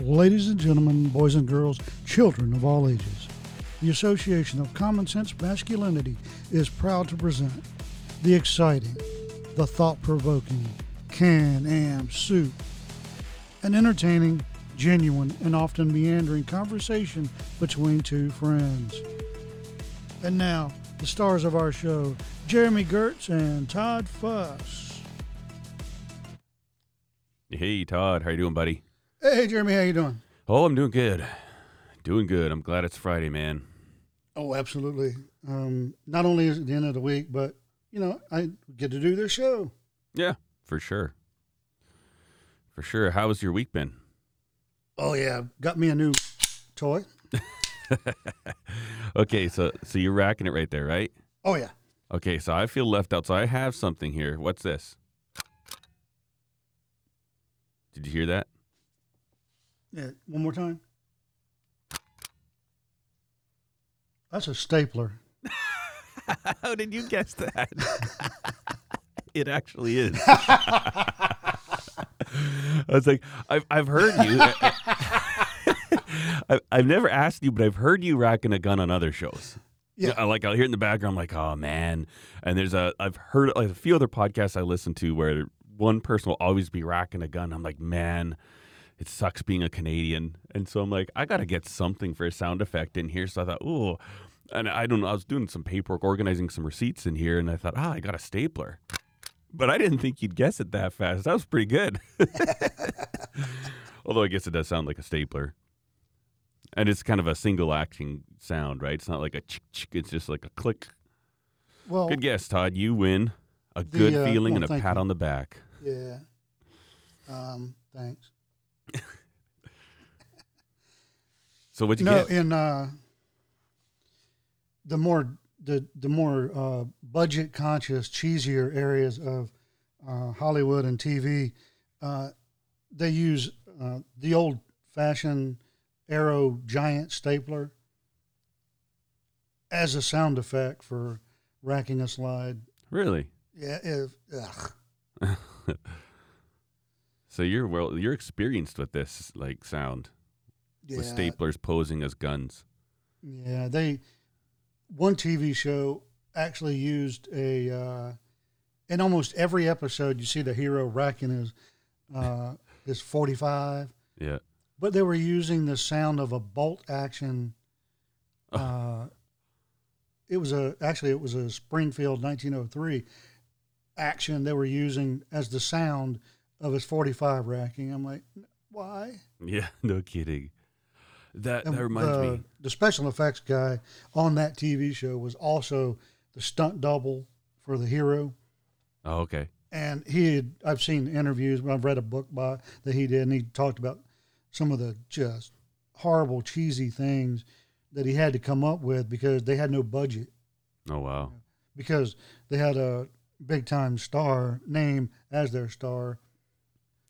Ladies and gentlemen, boys and girls, children of all ages, the Association of Common Sense Masculinity is proud to present the exciting, the thought provoking Can Am Soup, an entertaining, genuine, and often meandering conversation between two friends. And now, the stars of our show, Jeremy Gertz and Todd Fuss. Hey Todd, how you doing, buddy? Hey, Jeremy, how you doing? Oh, I'm doing good. Doing good. I'm glad it's Friday, man. Oh, absolutely. Um, not only is it the end of the week, but you know, I get to do this show. Yeah, for sure. For sure. How has your week been? Oh yeah, got me a new toy. okay, so so you're racking it right there, right? Oh yeah. Okay, so I feel left out. So I have something here. What's this? Did you hear that? Yeah. One more time. That's a stapler. How did you guess that? it actually is. I was like, I've I've heard you. I've, I've never asked you, but I've heard you racking a gun on other shows. Yeah. I like I'll hear it in the background. I'm like, oh man. And there's a I've heard like a few other podcasts I listen to where one person will always be racking a gun. I'm like, man, it sucks being a Canadian. And so I'm like, I gotta get something for a sound effect in here. So I thought, oh, and I don't know. I was doing some paperwork, organizing some receipts in here, and I thought, ah, I got a stapler. But I didn't think you'd guess it that fast. That was pretty good. Although I guess it does sound like a stapler. And it's kind of a single acting sound, right? It's not like a chick chick, it's just like a click. Well, Good guess, Todd. You win a The, good uh, feeling well, and a pat you. on the back. yeah. Um, thanks. So what'd you no, get? in uh, the more the the more uh, budget conscious, cheesier areas of uh, Hollywood and TV, uh, they use uh, the old fashioned Arrow giant stapler as a sound effect for racking a slide. Really? Yeah. So you're well, you're experienced with this like sound yeah. with staplers posing as guns. Yeah, they one TV show actually used a uh, in almost every episode you see the hero racking his uh, his forty five, Yeah. but they were using the sound of a bolt action. Uh, it was a actually it was a Springfield nineteen oh three action they were using as the sound of his forty five racking. I'm like, why? Yeah. No kidding. That that reminds the, me. The special effects guy on that TV show was also the stunt double for the hero. Oh, okay. And he had, I've seen interviews, I've read a book by that he did, and he talked about some of the just horrible, cheesy things that he had to come up with because they had no budget. Oh wow. Because they had a big time star name as their star.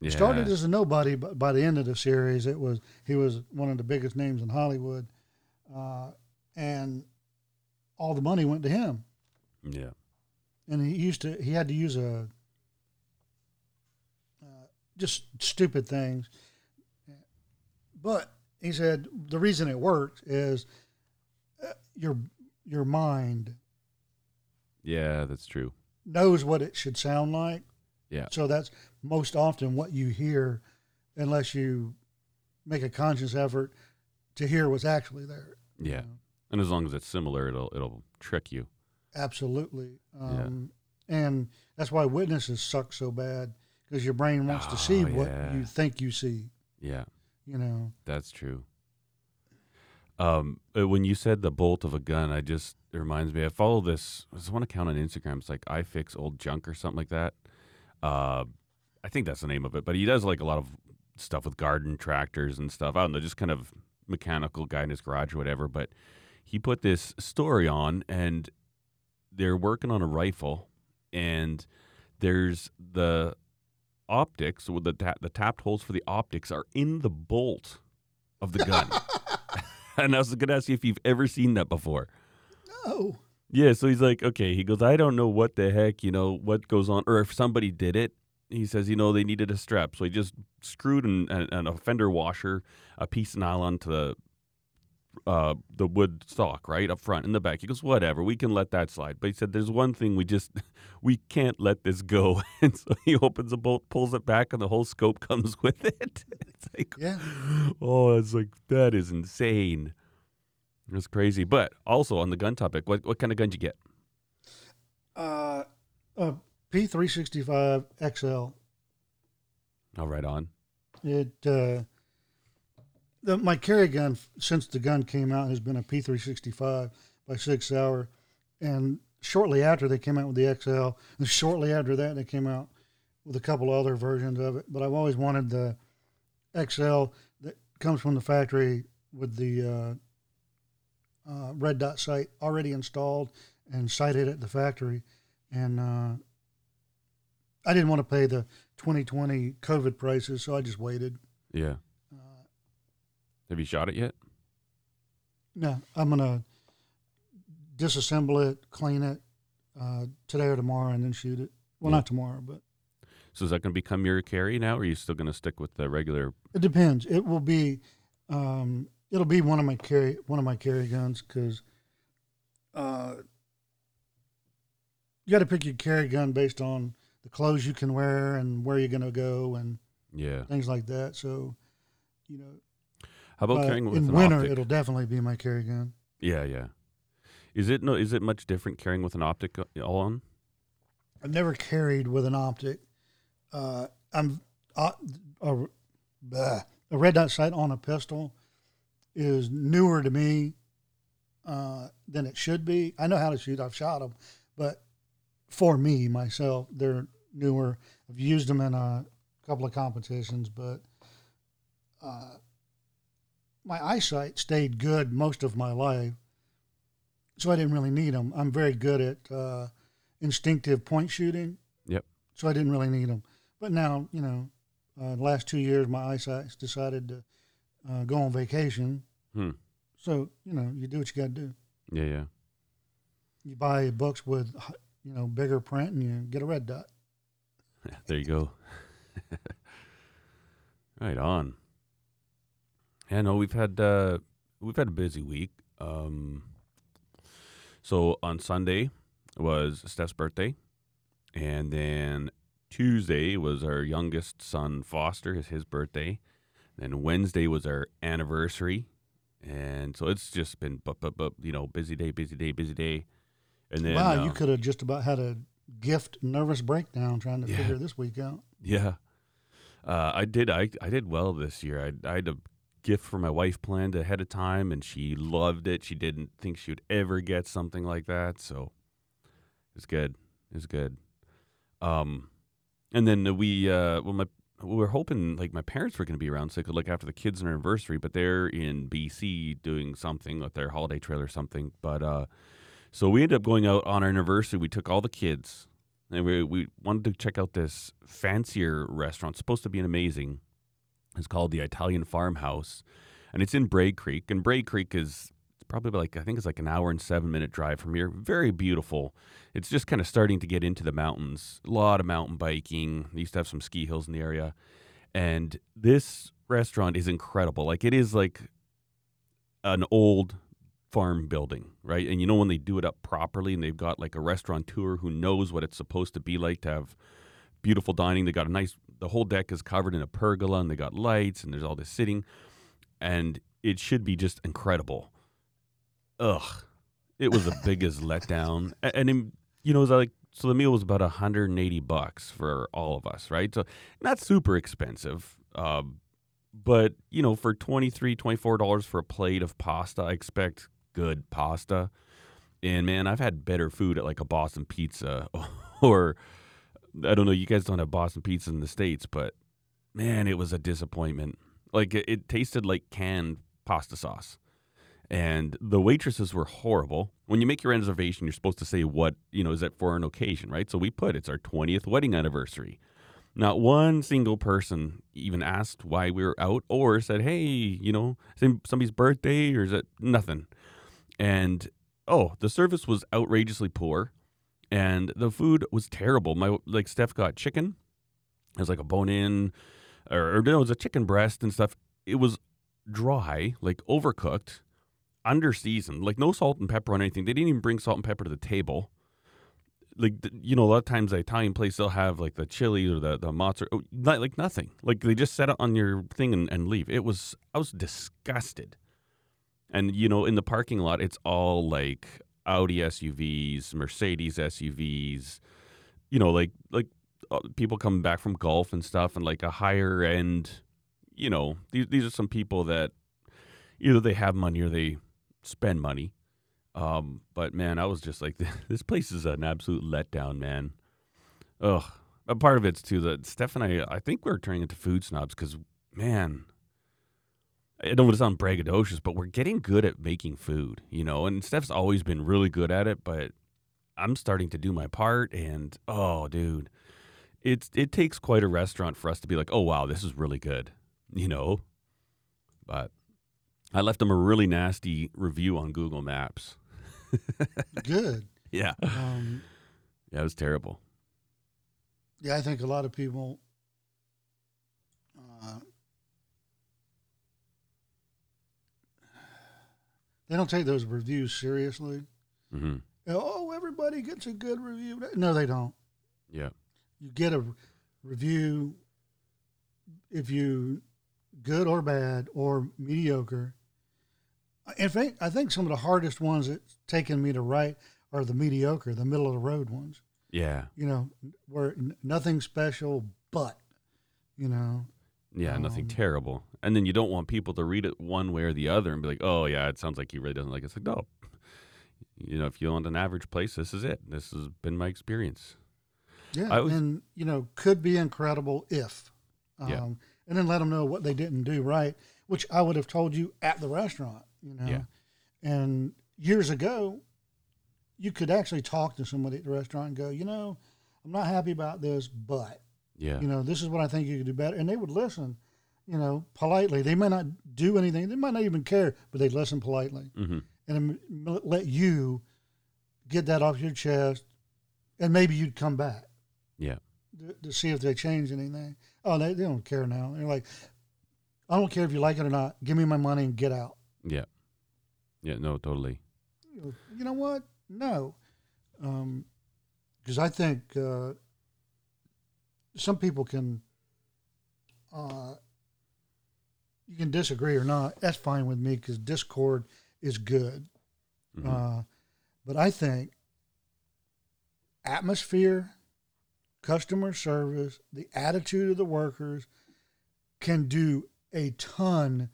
Yeah. Started as a nobody, but by the end of the series, it was he was one of the biggest names in Hollywood, uh, and all the money went to him. yeah. And he used to he had to use a uh, just stupid things, but he said the reason it worked is uh, your your mind Yeah, that's true. knows what it should sound like. Yeah. So that's most often what you hear, unless you make a conscious effort to hear what's actually there. you Yeah. know. And as long as it's similar, it'll it'll trick you. Absolutely. Um, And that's why witnesses suck so bad because your brain wants to see Oh, what you think you see. Yeah, You know. that's true. Um, uh, when you said the bolt of a gun, I just it reminds me. I follow this. There's one account on Instagram. It's like I fix old junk or something like that. Uh, I think that's the name of it. But he does like a lot of stuff with garden tractors and stuff. I don't know, just kind of mechanical guy in his garage or whatever. But he put this story on, and they're working on a rifle, and there's the optics with the ta- the tapped holes for the optics are in the bolt of the gun. and I was going to ask you if you've ever seen that before. No. Yeah, so he's like, okay. He goes, I don't know what the heck, you know, what goes on, or if somebody did it, he says, you know, they needed a strap, so he just screwed an, an, an a fender washer, a piece of nylon to the uh, the wood stock right up front in the back. He goes, whatever, we can let that slide. But he said, there's one thing we just we can't let this go. And so he opens the bolt, pulls it back, and the whole scope comes with it. It's like, Yeah. oh, it's like that is insane. It's crazy. But also on the gun topic, what what kind of gun did you get? Uh, a P365 XL. All right, on. It uh, the, my carry gun since the gun came out has been a P365 by Sig Sauer, and shortly after they came out with the XL, and shortly after that they came out with a couple other versions of it. But I've always wanted the XL that comes from the factory with the uh, uh, red dot sight already installed and sighted at the factory, and uh, I didn't want to pay the 2020 COVID prices, so I just waited. Yeah. Uh, Have you shot it yet? no, I'm gonna disassemble it, clean it uh, today or tomorrow, and then shoot it. Well, Yeah. not tomorrow, but So is that going to become your carry now, or are you still going to stick with the regular? it depends. It will be, um, it'll be one of my carry one of my carry guns because uh, you got to pick your carry gun based on the clothes you can wear and where you're gonna go and Yeah. things like that. So, you know, How about carrying it with in an winter optic? it'll definitely be my carry gun. Yeah, yeah. Is it no? Is it much different carrying with an optic all on? I've never carried with an optic. Uh, I'm uh, a, a red dot sight on a pistol is newer to me uh, than it should be. I know how to shoot. I've shot them, but for me myself, they're newer. I've used them in a couple of competitions, but uh, my eyesight stayed good most of my life, so I didn't really need them. I'm very good at uh, instinctive point shooting. Yep. So I didn't really need them. But now, you know, uh, the last two years, my eyesight's decided to uh, go on vacation. Hmm. So you know, you do what you got to do. Yeah, yeah. You buy books with you know bigger print, and you get a red dot. There you go. right on. Yeah, no, we've had uh we've had a busy week. Um so on Sunday was Steph's birthday. And then Tuesday was our youngest son Foster, is his birthday. Then Wednesday was our anniversary. And so it's just been bu- bu- bu- you know, busy day, busy day, busy day. And then wow, uh, you could have just about had a gift nervous breakdown trying to Yeah. figure this week out. Yeah, uh, I did. I I did well this year. I, I had a gift for my wife planned ahead of time, and she loved it. She didn't think she would ever get something like that, so it's good. It's good. Um, and then we uh, well, my we were hoping like my parents were going to be around so they could look after the kids' on their anniversary, but they're in BC doing something with their holiday trail or something. But uh, so we ended up going out on our anniversary. We took all the kids and we, we wanted to check out this fancier restaurant. It's supposed to be an amazing. It's called the Italian Farmhouse, and it's in Bragg Creek. And Bragg Creek is probably like I think it's like an hour and seven minute drive from here. Very beautiful. It's just kind of starting to get into the mountains. A lot of mountain biking. They used to have some ski hills in the area, and this restaurant is incredible. Like it is like an old farm building, right? And you know when they do it up properly and they've got like a restaurateur who knows what it's supposed to be like to have beautiful dining. They got a nice the whole deck is covered in a pergola and they got lights and there's all this sitting and it should be just incredible. Ugh. It was the biggest letdown. A- And then, you know, it was like so the meal was about 180 bucks for all of us, right? So not super expensive. Um, but you know for 23 24 dollars for a plate of pasta i expect good pasta. And man i've had better food at like a boston pizza or i don't know you guys don't have boston pizza in the states but man it was a disappointment. Like it, it tasted like canned pasta sauce. And the waitresses were horrible. When you make your reservation you're supposed to say what you know is it for an occasion right? So we put it's our 20th wedding anniversary. Not one single person even asked why we were out or said, hey, you know, is somebody's birthday or is it nothing? And oh, the service was outrageously poor and the food was terrible. My like Steph got chicken It was like a bone in, or, or no, it was a chicken breast and stuff. It was dry, like overcooked, under seasoned, like no salt and pepper on anything. They didn't even bring salt and pepper to the table. Like you know, a lot of times the Italian place they'll have like the chili or the the mozzarella, oh, like nothing. Like they just set it on your thing and, and leave. It was I was disgusted. And you know, in the parking lot, it's all like Audi SUVs, Mercedes SUVs. You know, like like uh, people coming back from golf and stuff, and like a higher end. You know, these these are some people that either they have money or they spend money. Um, but man, I was just like, this place is an absolute letdown, man. Ugh. A part of it's too that Steph and I, I think we're turning into food snobs because, man, I don't want to sound braggadocious, but we're getting good at making food, you know. And Steph's always been really good at it, but I'm starting to do my part. And oh, dude, it's it takes quite a restaurant for us to be like, oh wow, this is really good, you know. But I left them a really nasty review on Google Maps. Good. Yeah, Um, yeah, it was terrible. yeah, I think a lot of people. Uh, they don't take those reviews seriously. hmm Oh, everybody gets a good review. No, they don't. Yeah, You get a review if you good or bad or mediocre. In fact, I think some of the hardest ones that's taken me to write are the mediocre, the middle of the road ones. yeah, You know, where nothing special, but you know, yeah. nothing Um, terrible. And then you don't want people to read it one way or the other and be like, oh yeah, it sounds like he really doesn't like it. It's like no. You know, if you want an average place, this is it. This has been my experience. yeah, was- and you know, could be incredible if, um, Yeah. and then let them know what they didn't do right, which I would have told you at the restaurant. You know, Yeah. and years ago, you could actually talk to somebody at the restaurant and go, you know, I'm not happy about this, but Yeah, you know, this is what I think you could do better, and they would listen. You know, politely. They may not do anything. They might not even care, but they'd listen politely hmm and let you get that off your chest, and maybe you'd come back yeah, to, to see if they change anything. Oh, they, they don't care now. They're like, I don't care if you like it or not. Give me my money and get out. yeah, yeah. No, totally. You know what? No, because I think uh, some people can. Uh, you can disagree or not. That's fine with me because discord is good. Mhm. Uh, but I think atmosphere, customer service, the attitude of the workers can do a ton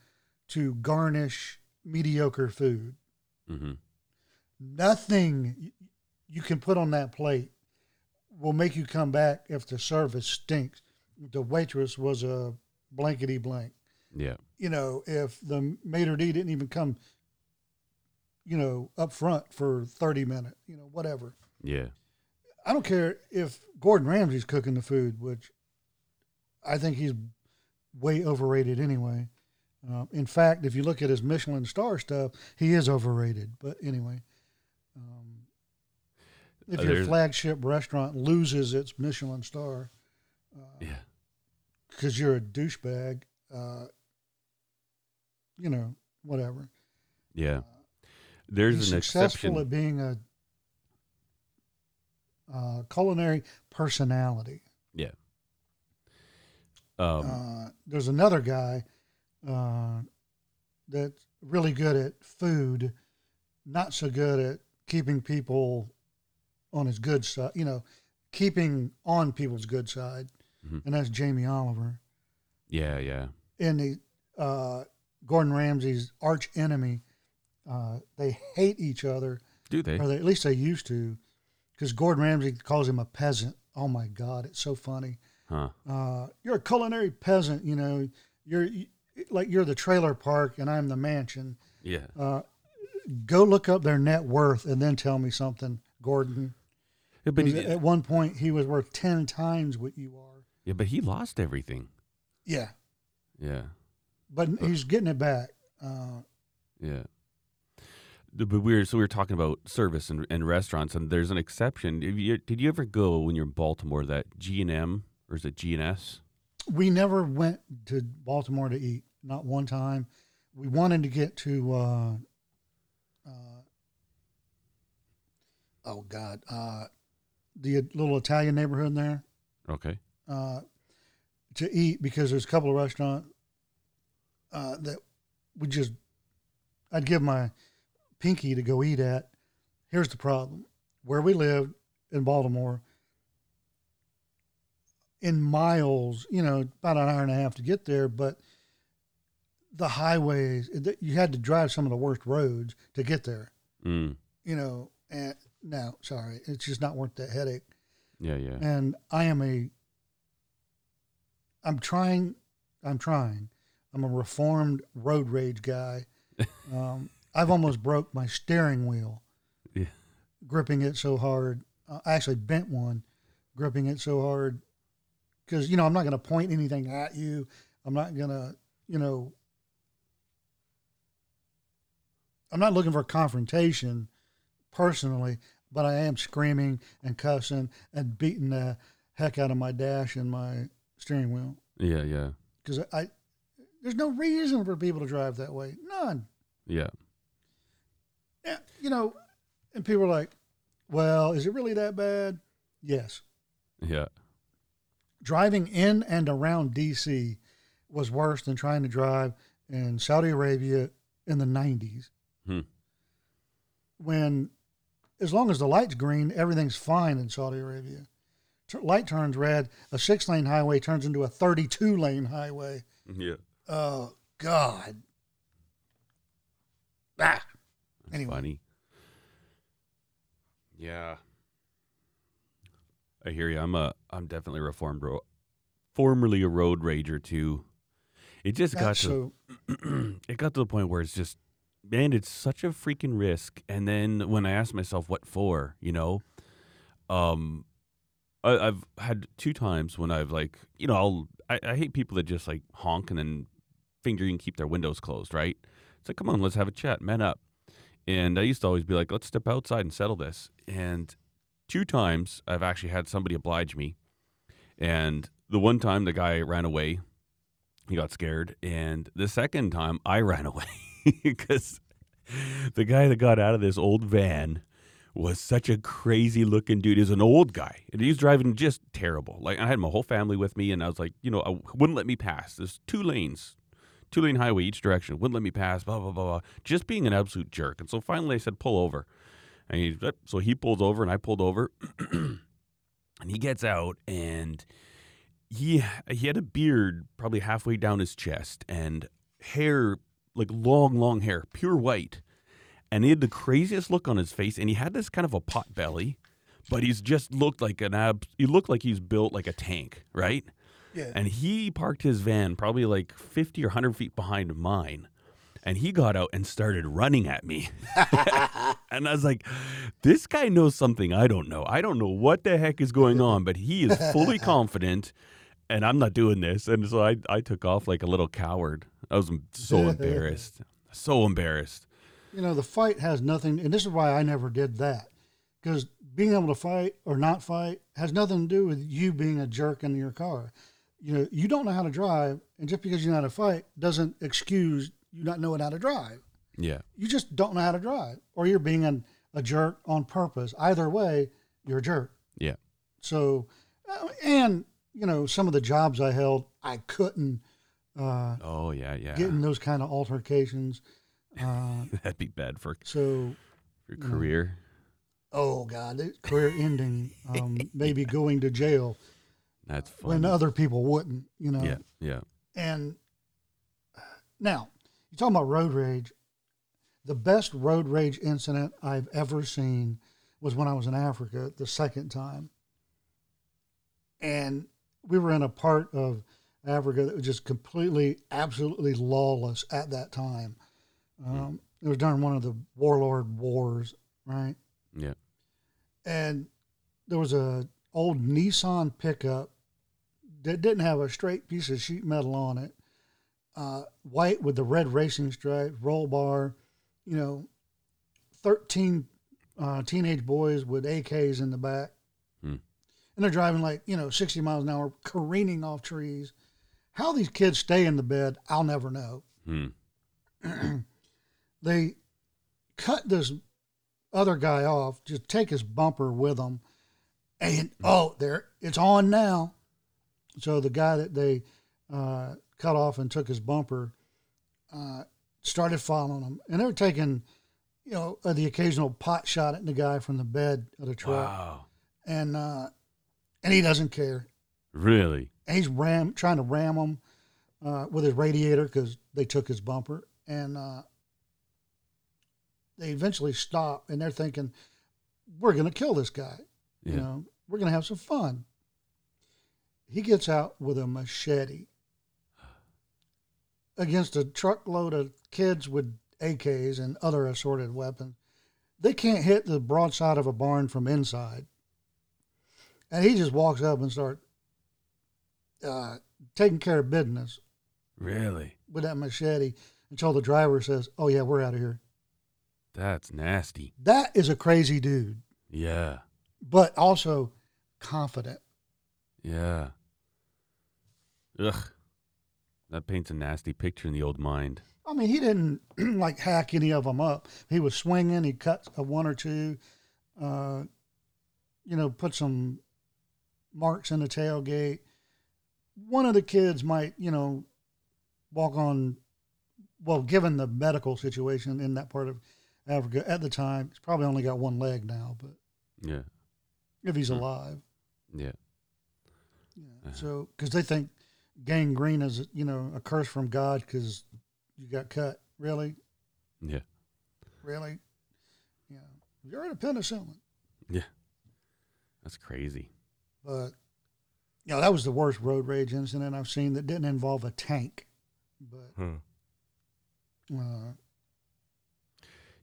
to garnish mediocre food. hmm Nothing you can put on that plate will make you come back if the service stinks. The waitress was a blankety blank Yeah, you know, if the maitre d didn't even come, you know, up front for 30 minutes, you know, whatever. yeah, I don't care if Gordon Ramsay's cooking the food, which I think he's way overrated anyway. Um, in fact, if you look at his Michelin star stuff, he is overrated. But anyway, um, if Uh, your flagship restaurant loses its Michelin star yeah. because you're a douchebag, uh, you know, whatever. Yeah. There's He's an successful exception. at being a uh, culinary personality. yeah. Um, Uh, there's another guy uh, that's really good at food, not so good at keeping people on his good side. You know, keeping on people's good side, Mhm. and that's Jamie Oliver. yeah, yeah. and the uh, Gordon Ramsay's arch enemy. Uh, they hate each other, Do they? or they, at least they used to, because Gordon Ramsay calls him a peasant. Oh my God, it's so funny. Huh. Uh, you're a culinary peasant, you know. You're you, like you're the trailer park, and I'm the mansion. Yeah. Uh, go look up their net worth, and then tell me something, Gordon. Yeah, but he, at one point, he was worth ten times what you are. yeah, but he lost everything. Yeah, Yeah. But he's getting it back. Uh, Yeah. But we were so we were talking about service and, and restaurants, and there's an exception. Have you, did you ever go when you're in Baltimore that G and M or is it G and S? We never went to Baltimore to eat, not one time. We wanted to get to, uh, uh, oh God, uh, the little Italian neighborhood there Okay. uh, to eat because there's a couple of restaurants uh, that we just, I'd give my pinky to go eat at. Here's the problem where we lived in Baltimore, in miles, you know, about an hour and a half to get there, but the highways, you had to drive some of the worst roads to get there, Mm. you know, and no, sorry, it's just not worth that headache. Yeah, yeah. And I am a, I'm trying, I'm trying. I'm a reformed road rage guy. Um, I've almost broke my steering wheel Yeah. gripping it so hard. Uh, I actually bent one, gripping it so hard because you know I'm not going to point anything at you. I'm not going to, you know, I'm not looking for confrontation personally, but I am screaming and cussing and beating the heck out of my dash and my steering wheel Yeah, yeah. because I there's no reason for people to drive that way. None. Yeah. Yeah, you know, and people are like, "Well, is it really that bad?" Yes. Yeah. Driving in and around DC was worse than trying to drive in Saudi Arabia in the 90s. Hmm. When as long as the light's green, everything's fine in Saudi Arabia. T- light turns red, a six-lane highway turns into a 32-lane highway. Yeah. Oh God. Ah. That's Anyway. funny. Yeah. I hear you. I'm a I'm definitely a reformed ro- formerly a road rager too. It just got to so it got to the point where it's just man, it's such a freaking risk. And then when I asked myself what for, you know, um, I, I've had two times when I've like, you know, I'll I, I hate people that just like honk and then finger and keep their windows closed, right? It's like, come on, let's have a chat, man up. And I used to always be like, let's step outside and settle this. And two times I've actually had somebody oblige me. And the one time the guy ran away, he got scared. And the second time I ran away because the guy that got out of this old van was such a crazy looking dude. He's an old guy and he was driving just terrible. Like I had my whole family with me and I was like, you know, I wouldn't let me pass. There's two lanes, two lane highway each direction. Wouldn't let me pass. Blah blah blah. blah. Just being an absolute jerk. And so finally I said, pull over. And he so he pulls over and I pulled over, and he gets out and he he had a beard probably halfway down his chest and hair like long long hair, pure white. And he had the craziest look on his face, and he had this kind of a pot belly, but he's just looked like an ab. He looked like he's built like a tank, right? Yeah. And he parked his van probably like 50 or 100 feet behind mine. And he got out and started running at me. and I was like, this guy knows something I don't know. I don't know what the heck is going on, but he is fully confident. And I'm not doing this. And so I, I took off like a little coward. I was so embarrassed. So embarrassed. you know, the fight has nothing, and this is why I never did that. Because being able to fight or not fight has nothing to do with you being a jerk in your car. You know, you don't know how to drive, and just because you know how to fight doesn't excuse you not knowing how to drive. Yeah. You just don't know how to drive, or you're being an, a jerk on purpose. Either way, you're a jerk. Yeah. So, uh, and you know, some of the jobs I held, I couldn't uh, Oh, yeah, yeah. Getting those kind of altercations. Uh, That'd be bad for so your career. Oh God, career ending, um, maybe going to jail That's fun. when other people wouldn't, you know. yeah, yeah. And now you're talking about road rage. The best road rage incident I've ever seen was when I was in Africa the second time, and we were in a part of Africa that was just completely, absolutely lawless at that time. Um, It was during one of the warlord wars, right? Yeah. and there was a old Nissan pickup that didn't have a straight piece of sheet metal on it, uh, white with the red racing stripe, roll bar, you know, thirteen uh, teenage boys with AKs in the back, Hmm. and they're driving like you know 60 miles an hour, careening off trees. How these kids stay in the bed, I'll never know. Hmm. they cut this other guy off, just take his bumper with them, and oh, there it's on now. So the guy that they uh, cut off and took his bumper uh, started following him, and they were taking, you know, uh, the occasional pot shot at the guy from the bed of the truck, Wow. and uh, and he doesn't care. Really? And he's ram trying to ram him uh, with his radiator because they took his bumper, and uh, they eventually stop, and they're thinking, "We're going to kill this guy. Yeah. You know, we're going to have some fun." He gets out with a machete against a truckload of kids with AKs and other assorted weapons. They can't hit the broadside of a barn from inside. And he just walks up and starts uh, taking care of business Really? with that machete until the driver says, Oh, yeah, we're out of here. That's nasty. That is a crazy dude, Yeah. but also confident. Yeah. Ugh. That paints a nasty picture in the old mind. I mean, he didn't like hack any of them up. He was swinging. He cut a one or two, uh, you know, put some marks in the tailgate. One of the kids might, you know, walk on. Well, given the medical situation in that part of Africa at the time, he's probably only got one leg now. But Yeah. if he's Hmm. alive, Yeah. Yeah. Uh-huh. So because they think gangrene is, you know, a curse from God because you got cut. Really, Yeah. really, Yeah. you're in a penicillin. Yeah. That's crazy. But you know, that was the worst road rage incident I've seen that didn't involve a tank. But Huh. uh,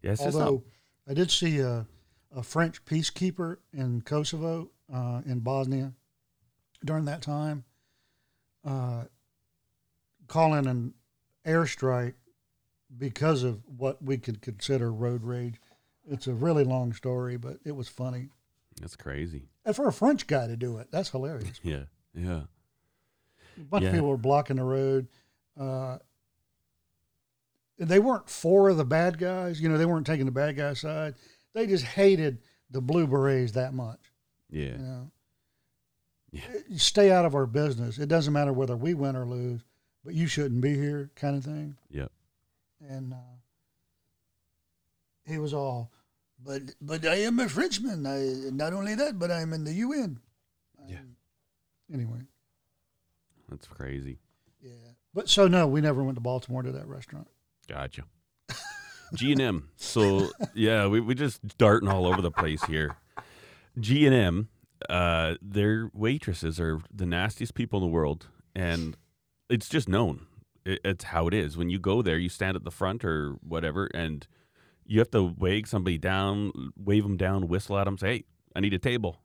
Yeah, it's just not. although I did see a, a French peacekeeper in Kosovo, uh, in Bosnia, during that time, uh, calling an airstrike because of what we could consider road rage. It's a really long story, but it was funny. That's crazy. And for a French guy to do it, that's hilarious. Yeah. Yeah. A bunch Yeah. of people were blocking the road. Uh, they weren't for the bad guys. You know, they weren't taking the bad guy side. They just hated the blue berets that much. Yeah. You know, stay out of our business. It doesn't matter whether we win or lose, but you shouldn't be here, kind of thing. Yep. And uh, he was all, but but I am a Frenchman. I not only that, but I'm in the UN. Yeah. Um, Anyway, That's crazy. yeah. But so no, we never went to Baltimore to that restaurant. Gotcha. G and M. So yeah, we we just darting all over the place here. G and M, uh, their waitresses are the nastiest people in the world, and it's just known. It, it's how it is. When you go there, you stand at the front or whatever, and you have to wave somebody down, wave them down, whistle at them, say, "Hey, I need a table,"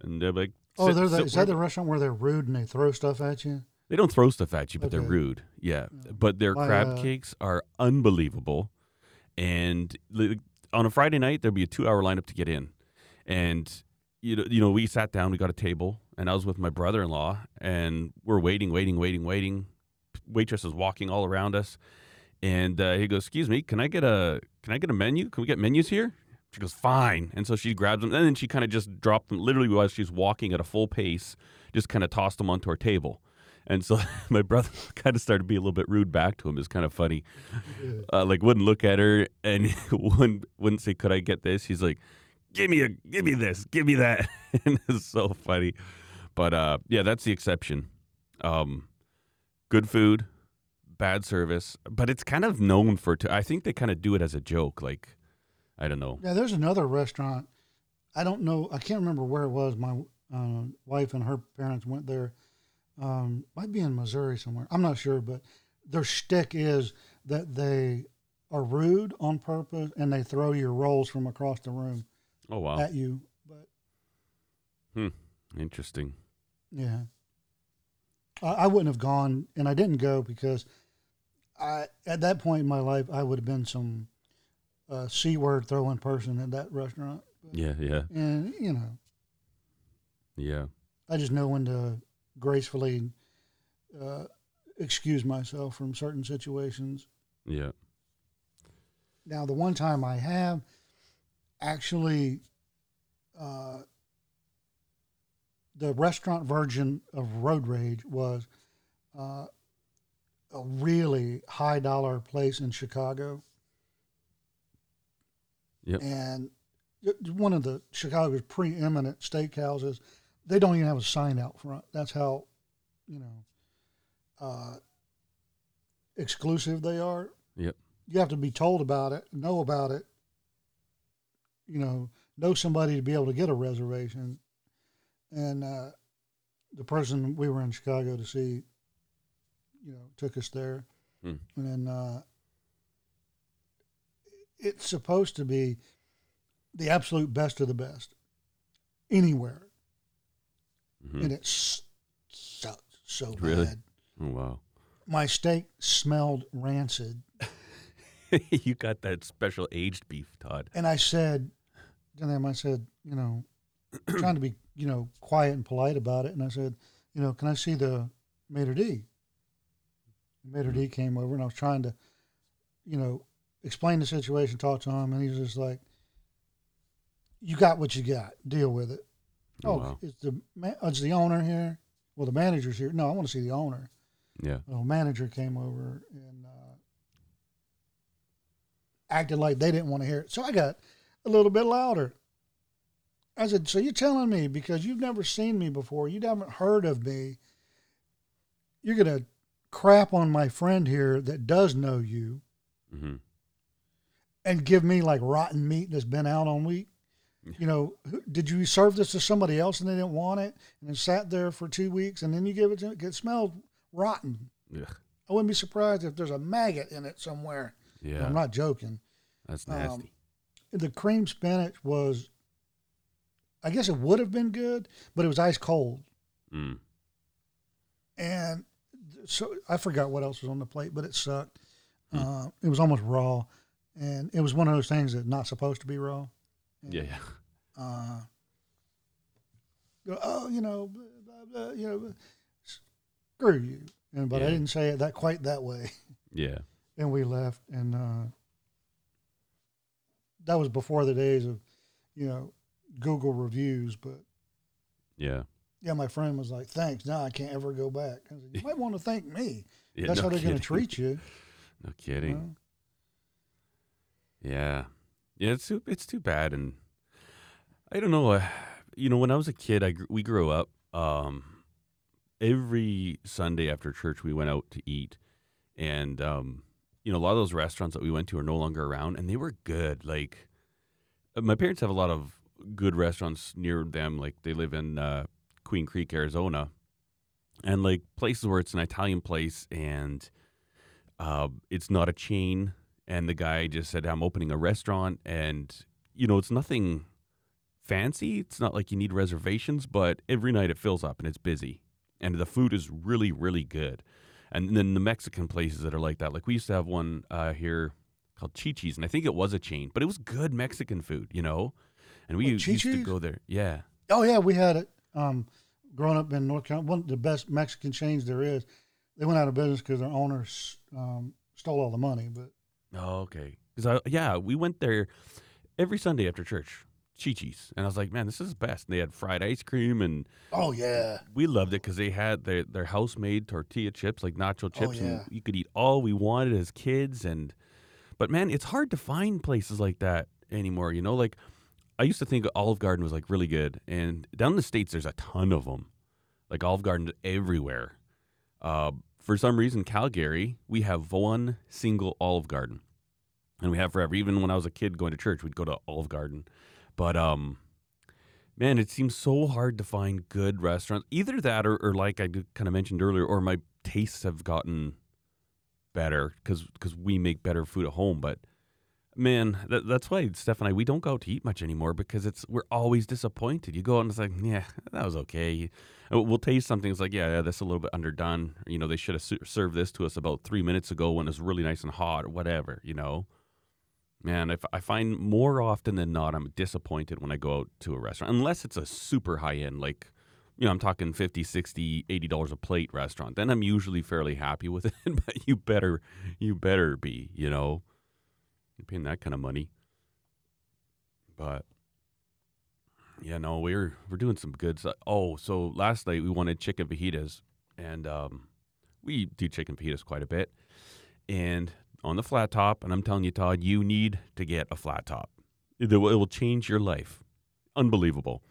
and they're like, Oh, they're the, is that the restaurant where they're rude and they throw stuff at you? They don't throw stuff at you, but they're rude. Yeah, but their My, crab uh, cakes are unbelievable. And on a Friday night, there'll be a two-hour lineup to get in. And you know, you know, we sat down, we got a table, and I was with my brother-in-law, and we're waiting, waiting, waiting, waiting. Waitress is walking all around us, and uh, he goes, "Excuse me, can I get a can I get a menu? Can we get menus here?" She goes, "Fine." And so she grabs them, and then she kind of just dropped them, literally while she's walking at a full pace, just kind of tossed them onto our table. And so my brother kind of started to be a little bit rude back to him. It's kind of funny. Uh, like wouldn't look at her and wouldn't wouldn't say, "Could I get this?" He's like, "Give me a, give me this, give me that." and it's so funny. But uh, yeah, that's the exception. Um, good food, bad service, but it's kind of known for. T- I think they kind of do it as a joke. Like, I don't know. Yeah, there's another restaurant. I don't know. I can't remember where it was. My uh, wife and her parents went there. Um, might be in Missouri somewhere. I'm not sure, but their shtick is that they are rude on purpose and they throw your rolls from across the room Oh wow, at you. But hmm interesting. yeah, I, I wouldn't have gone, and I didn't go because I at that point in my life I would have been some uh, c word throwing person at that restaurant. Yeah, yeah, And you know, yeah. I just know when to gracefully uh, excuse myself from certain situations. Yeah. Now, the one time I have actually, uh, the restaurant version of road rage was uh, a really high dollar place in Chicago. Yep. And one of the Chicago's preeminent steakhouses, they don't even have a sign out front. That's how, you know, uh, exclusive they are. Yep. You have to be told about it, know about it, you know, know somebody to be able to get a reservation. And uh, the person we were in Chicago to see, you know, took us there. Hmm. And then uh, it's supposed to be the absolute best of the best anywhere. Mhm. And it sucked so Really? bad. Oh, wow. My steak smelled rancid. you got that special aged beef, Todd. And I said to them, I said, you know, trying to be, you know, quiet and polite about it. And I said, you know, can I see the maitre d'? Maitre d' came over and I was trying to, you know, explain the situation, talk to him. And he was just like, you got what you got. Deal with it. Oh, Oh, wow. is the ma- is the owner here? Well, the manager's here. No, I want to see the owner. Yeah. The manager came over and uh, acted like they didn't want to hear it. So I got a little bit louder. I said, So you're telling me because you've never seen me before, you haven't heard of me, you're going to crap on my friend here that does know you hmm and give me like rotten meat that's been out on week? You know, did you serve this to somebody else and they didn't want it and it sat there for two weeks and then you give it to it? It smelled rotten. Ugh. I wouldn't be surprised if there's a maggot in it somewhere. Yeah. I'm not joking. That's um, nasty. The cream spinach was, I guess it would have been good, but it was ice cold. mm. And so I forgot what else was on the plate, but it sucked. Hmm. Uh, it was almost raw. And it was one of those things that's not supposed to be raw. And, Yeah. Yeah. Uh, oh, you know, blah, blah, blah, you know, screw you. And, but I didn't say it that quite that way. Yeah. and we left and uh, that was before the days of you know google reviews but Yeah. yeah my friend was like thanks now i can't ever go back I said, you might want to thank me yeah that's no how they're going to treat you, No you kidding. know? Yeah, yeah. It's too it's too bad, and I don't know. Uh, you know, when I was a kid, I we grew up. Um, every Sunday after church, we went out to eat, and um, you know, a lot of those restaurants that we went to are no longer around, and they were good. Like, uh, my parents have a lot of good restaurants near them. Like, they live in uh, Queen Creek, Arizona, and like places where it's an Italian place and uh, it's not a chain and the guy just said i'm opening a restaurant and you know it's nothing fancy it's not like you need reservations but every night it fills up and it's busy and the food is really really good and then the mexican places that are like that. Like we used to have one uh, here called chi-chi's and i think it was a chain but it was good mexican food you know? And we Oh, used to go there. Yeah. Oh yeah we had it um, growing up in north carolina one of the best mexican chains there is. They went out of business because their owners um, stole all the money but Oh, okay. Because yeah, we went there every Sunday after church, Chi Chi's, and I was like, man, this is the best. And they had fried ice cream, and oh yeah we loved it because they had their their house made tortilla chips, like nacho chips, yeah. and you could eat all we wanted as kids. And but man, it's hard to find places like that anymore. You know, like I used to think Olive Garden was like really good, and down in the states, there's a ton of them, like Olive Garden everywhere. Uh, for some reason, Calgary, we have one single Olive Garden, and we have forever. Even when I was a kid going to church, we'd go to Olive Garden. But um, man, it seems so hard to find good restaurants. Either that, or, or like I kind of mentioned earlier, or my tastes have gotten better because because we make better food at home. But man, that, that's why Steph and I we don't go out to eat much anymore because it's we're always disappointed. You go out and it's like, yeah, that was okay. We'll taste something. It's like, yeah, yeah, that's a little bit underdone. You know, they should have ser- served this to us about three minutes ago when it was really nice and hot, or whatever. You know, man, if I find more often than not, I'm disappointed when I go out to a restaurant, unless it's a super high end, like you know, I'm talking 50, 60, 80 dollars a plate restaurant, then I'm usually fairly happy with it. but you better, you better be, you know, you're paying that kind of money. But yeah, no, we're we're doing some good stuff. Oh, so last night we wanted chicken fajitas, and um, we do chicken fajitas quite a bit, and on the flat top. And I'm telling you, Todd, you need to get a flat top. It will, change your life. Unbelievable.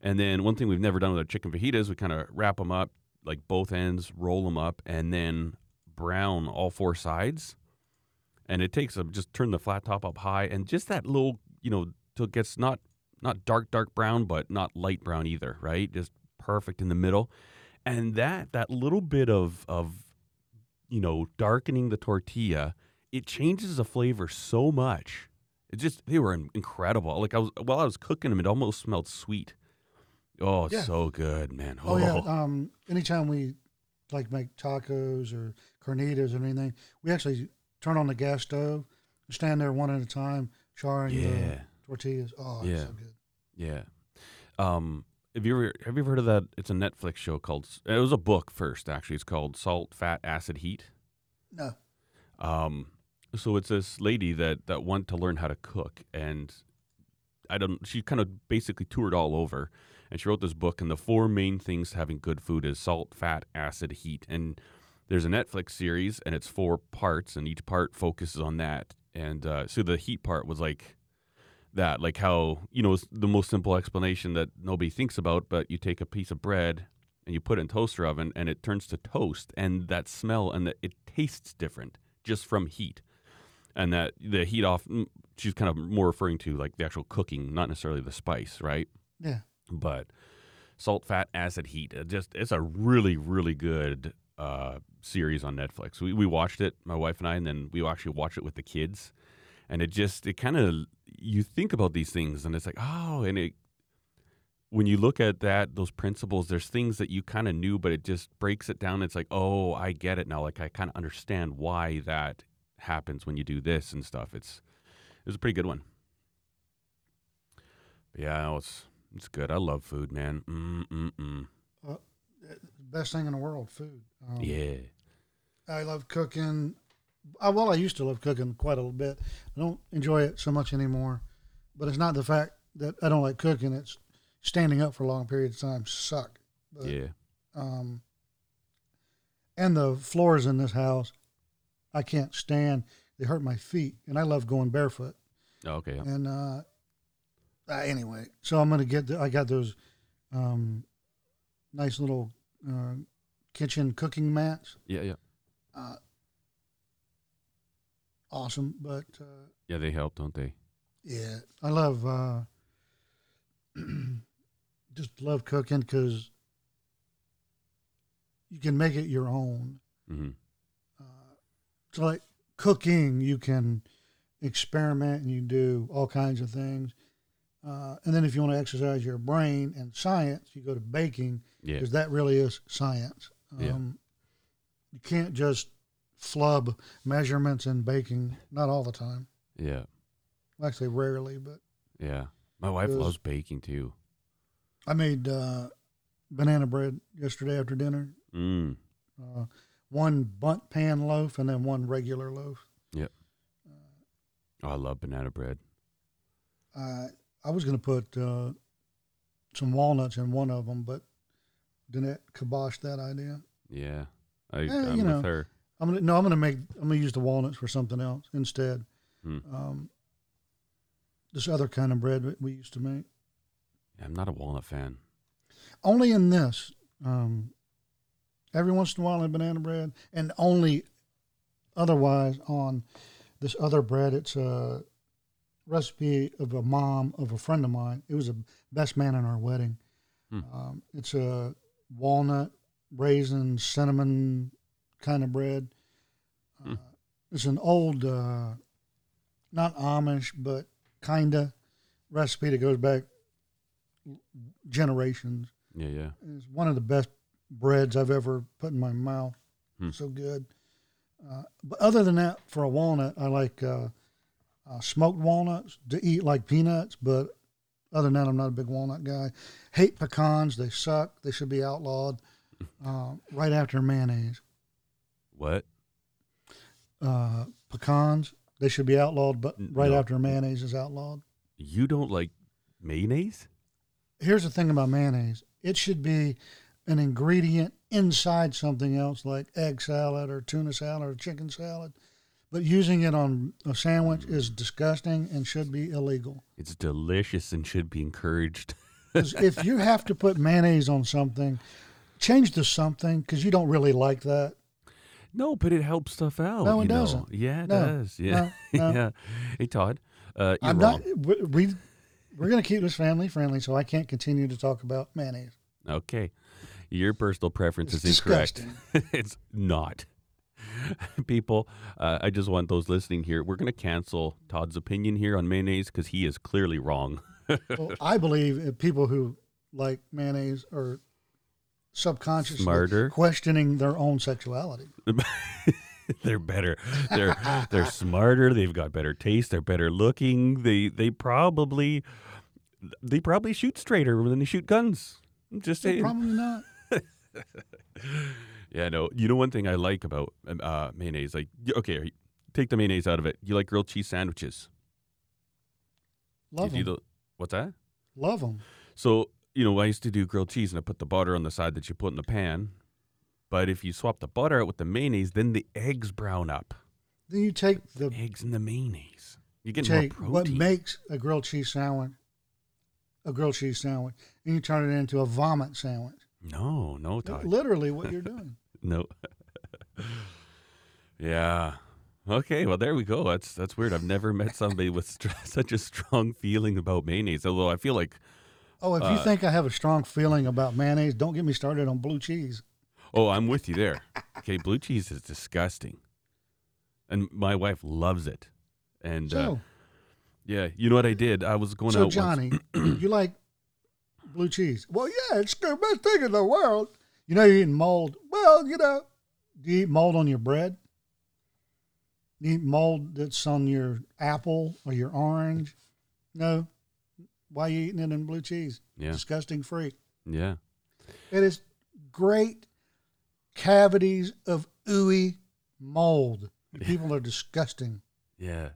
And then one thing we've never done with our chicken fajitas, we kind of wrap them up like both ends, roll them up, and then brown all four sides. And it takes a just turn the flat top up high, and just that little, you know, till it gets not not dark dark brown, but not light brown either, right? Just perfect in the middle. And that that little bit of of you know darkening the tortilla, it changes the flavor so much. It just they were incredible. Like I was while I was cooking them, it almost smelled sweet. Oh, it's Yeah. so good, man. Oh yeah. Um, anytime we like make tacos or carnitas or anything, we actually turn on the gas stove, stand there one at a time, charring yeah, the tortillas. Oh, it's Yeah. so good. yeah. Um, have you ever have you ever heard of that? It's a Netflix show called. It was a book first, actually. It's called Salt, Fat, Acid, Heat. No. Um, so it's this lady that that wanted to learn how to cook, and I don't. She kind of basically toured all over, and she wrote this book. And the four main things to having good food is salt, fat, acid, heat. And there's a Netflix series, and it's four parts, and each part focuses on that. And uh, so the heat part was like that, like how you know the most simple explanation that nobody thinks about, but you take a piece of bread and you put it in toaster oven, and it turns to toast, and that smell and the, it tastes different just from heat and that the heat off mm, she's kind of more referring to like the actual cooking not necessarily the spice right? Yeah. but salt fat acid heat it just it's a really really good uh, series on netflix. We, we watched it my wife and i and then we actually watched it with the kids. And it just it kind of you think about these things and it's like oh and it when you look at that those principles there's things that you kind of knew but it just breaks it down. It's like oh i get it now. Like i kind of understand why that happens when you do this and stuff it's it was a pretty good one but yeah no, it's it's good i love food man mm mm mm Best thing in the world, food. Um, yeah I love cooking. I, well, I used to love cooking quite a little bit. I don't enjoy it so much anymore. But it's not the fact that I don't like cooking. It's standing up for long periods of time suck. But, yeah Um, and the floors in this house, I can't stand. They hurt my feet, and I love going barefoot. oh, okay yeah. And uh, uh, anyway, so I'm gonna get. The, I got those um, nice little uh, kitchen cooking mats. yeah yeah Uh, awesome, but uh, yeah they help don't they yeah, I love uh, just love cooking because you can make it your own. hmm Uh, so like cooking, you can experiment and you do all kinds of things. Uh, and then if you want to exercise your brain and science, you go to baking yeah because that really is science. Um, Yeah. You can't just flub measurements in baking. Not all the time. yeah Actually, rarely. But yeah my wife loves baking too I made uh, banana bread yesterday after dinner. mm. Uh, one Bundt pan loaf and then one regular loaf. oh i love banana bread I I was going to put uh, some walnuts in one of them, but Danette kiboshed that idea. yeah I, Eh, i'm you know. with her I'm gonna no, I'm gonna make I'm gonna use the walnuts for something else instead. Hmm. Um, this other kind of bread that we used to make. i'm not a walnut fan Only in this. Um, every once in a while in banana bread, and only otherwise on this other bread. It's a recipe of a mom of a friend of mine. It was the best man in our wedding. Hmm. Um, it's a walnut, raisin, cinnamon kind of bread. Hmm. Uh, it's an old, uh, not Amish, but kinda recipe that goes back generations. yeah yeah It's one of the best breads I've ever put in my mouth. Hmm. So good. Uh, but other than that, for a walnut, I like uh, uh, smoked walnuts to eat like peanuts, but other than that, I'm not a big walnut guy. Hate pecans; they suck. They should be outlawed. Uh, right after mayonnaise, What? uh, pecans they should be outlawed, but right no. after mayonnaise is outlawed. You don't like mayonnaise? Here's the thing about mayonnaise: it should be an ingredient inside something else, like egg salad or tuna salad or chicken salad. But using it on a sandwich is disgusting and should be illegal. It's delicious and should be encouraged. if you have to put mayonnaise on something, change to something because you don't really like that. no, but it helps stuff out. No, it you doesn't. Yeah, it No, does. Yeah. no, yeah. Hey, Todd. Uh, you're I'm wrong. not. we- We we're going to keep this family friendly, so I can't continue to talk about mayonnaise. Okay. Your personal preference It's is incorrect. it's not. People, uh, I just want those listening here. We're going to cancel Todd's opinion here on mayonnaise because he is clearly wrong. well, I believe people who like mayonnaise are subconsciously Smarter. questioning their own sexuality. they're better. They're they're smarter. They've got better taste. They're better looking. They they probably they probably shoot straighter than they shoot guns. I'm just saying. Probably not. Yeah, no. You know one thing I like about um, uh, mayonnaise, like okay, take the mayonnaise out of it. You like grilled cheese sandwiches? Love You do them. the- what's that? Love them. So you know, I used to do grilled cheese, and I put the butter on the side that you put in the pan. But if you swap the butter out with the mayonnaise, then the eggs brown up. Then you take the Eggs and the mayonnaise. You get take more what makes a grilled cheese sandwich a grilled cheese sandwich, and you turn it into a vomit sandwich. No, no, Todd. literally what you're doing. No. yeah. Okay. Well, there we go. That's that's weird. I've never met somebody with str- such a strong feeling about mayonnaise. Although I feel like, Oh, if you Uh, think I have a strong feeling about mayonnaise, don't get me started on blue cheese. oh, I'm with you there. Okay, blue cheese is disgusting, and my wife loves it. And uh, yeah, you know what I did? I was going so out. once- Johnny, you like blue cheese? Well, yeah, it's the best thing in the world. You know, you're eating mold. Well, you know, do you eat mold on your bread? You eat mold that's on your apple or your orange? No. Why are you eating it in blue cheese? Yeah. Disgusting freak. Yeah. It is great cavities of ooey mold. People are disgusting. Yeah.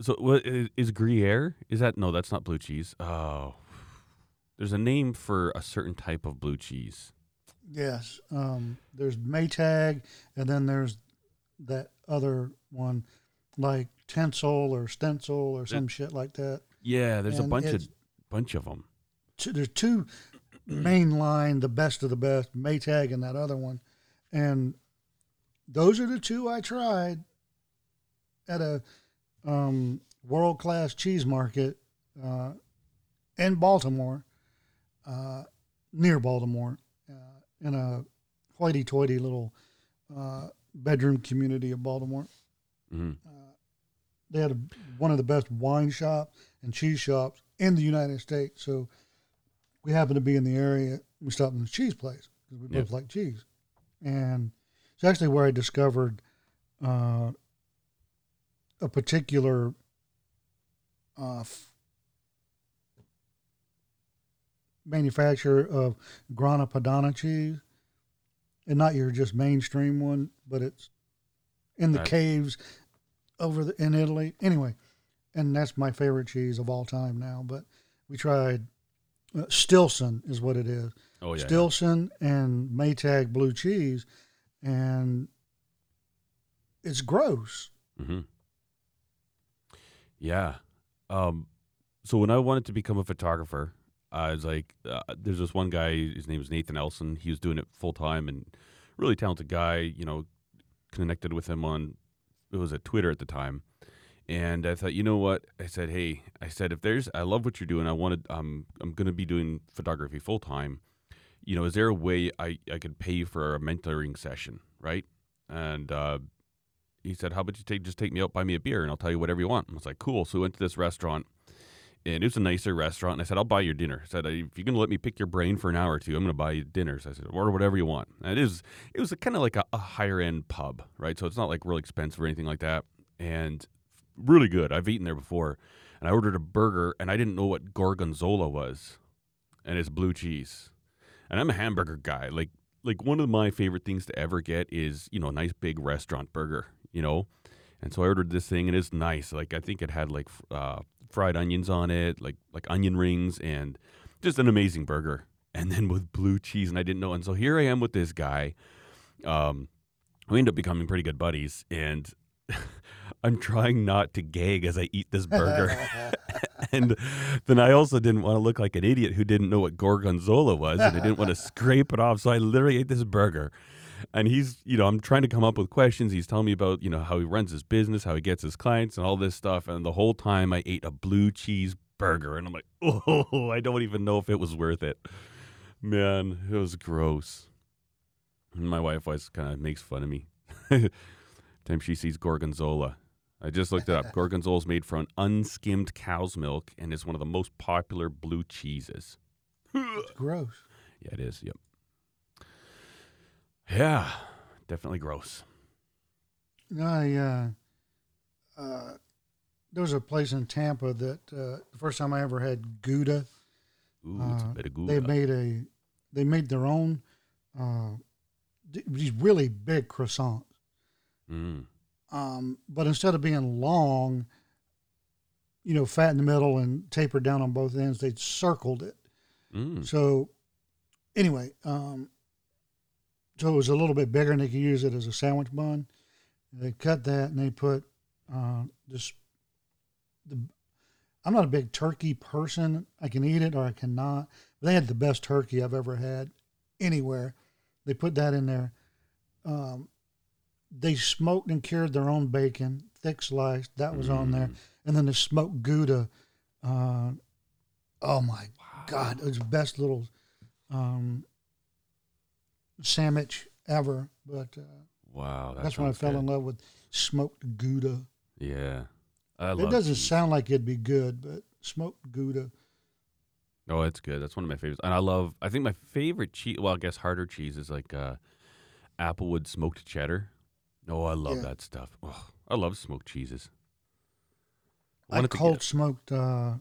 So what is, is Gruyere? Is that no? That's not blue cheese. Oh, there's a name for a certain type of blue cheese. Yes. Um, there's Maytag, and then there's that other one, like Tencel or Stencil or some shit like that. Yeah, there's a bunch of bunch of them. Two, there's two main line, the best of the best, Maytag and that other one, and those are the two I tried at a um, world class cheese market uh, in Baltimore, uh, near Baltimore, uh, in a hoity toity little uh, bedroom community of Baltimore. hmm They had a, one of the best wine shops and cheese shops in the United States. So we happened to be in the area. We stopped in the cheese place because we Yeah. both like cheese. And it's actually where I discovered uh, a particular uh, f- manufacturer of Grana Padano cheese. And not your just mainstream one, but it's in the Right. caves over the, in Italy. Anyway, and that's my favorite cheese of all time now. But we tried uh, Stilton is what it is. Oh yeah. Stilton and Maytag blue cheese, and it's gross. hmm Yeah. Um. So when I wanted to become a photographer, I was like, uh, there's this one guy. His name is Nathan Elson. He was doing it full time and really talented guy. You know, connected with him on it was at Twitter at the time. And I thought, you know what? I said, hey, I said, if there's, I love what you're doing. I wanted, um, I'm going to be doing photography full time. You know, is there a way I, I could pay for a mentoring session, right? And uh, he said, how about you take just take me out, buy me a beer, and I'll tell you whatever you want. I was like, cool. So we went to this restaurant, and it was a nicer restaurant. And I said, I'll buy your dinner. I said, if you're gonna let me pick your brain for an hour or two, I'm gonna buy you dinner. So I said, order whatever you want. And it is, it was kind of like a, a higher end pub, right? So it's not like real expensive or anything like that, and really good. I've eaten there before. and I ordered a burger, and I didn't know what gorgonzola was, and it's blue cheese, and I'm a hamburger guy. Like like one of my favorite things to ever get is you know a nice big restaurant burger, you know, and so I ordered this thing, and it's nice. Like I think it had like uh, fried onions on it, like like onion rings, and just an amazing burger. And then with blue cheese, and I didn't know. And so here I am with this guy. Um, we end up becoming pretty good buddies, and I'm trying not to gag as I eat this burger. and then I also didn't want to look like an idiot who didn't know what gorgonzola was, and I didn't want to scrape it off. So I literally ate this burger. And he's, you know, I'm trying to come up with questions. He's telling me about, you know, how he runs his business, how he gets his clients, and all this stuff. And the whole time I ate a blue cheese burger, and I'm like, oh, I don't even know if it was worth it. Man, it was gross. And my wife always kind of makes fun of me. Time she sees gorgonzola. I just looked it up. Gorgonzola is made from unskimmed cow's milk and is one of the most popular blue cheeses. It's gross. Yeah, it is. Yep. Yeah, definitely gross. I uh, uh, there was a place in Tampa that uh, the first time I ever had Gouda. Ooh, it's a Uh, bit of They made a they made their own uh, these really big croissants. Mm. Um, but instead of being long, you know, fat in the middle and tapered down on both ends, they circled it. Mm. So anyway, um, so it was a little bit bigger, and they could use it as a sandwich bun. They cut that, and they put uh, this. The I'm not a big turkey person. I can eat it or I cannot. They had the best turkey I've ever had anywhere. They put that in there. Um, they smoked and cured their own bacon, thick sliced. That was on there, Mm. and then the smoked gouda. Uh, oh my God, it was the best little um, sandwich ever. But uh, Wow, that that's when I fell good. in love with smoked Gouda. Yeah, I It doesn't cheese. sound like it'd be good, but smoked Gouda. Oh, it's good. That's one of my favorites. And I love. I think my favorite cheese. Well, I guess harder cheese is like uh, Applewood smoked cheddar. Oh, I love Yeah. that stuff. Oh, I love smoked cheeses. I get- cold smoked uh,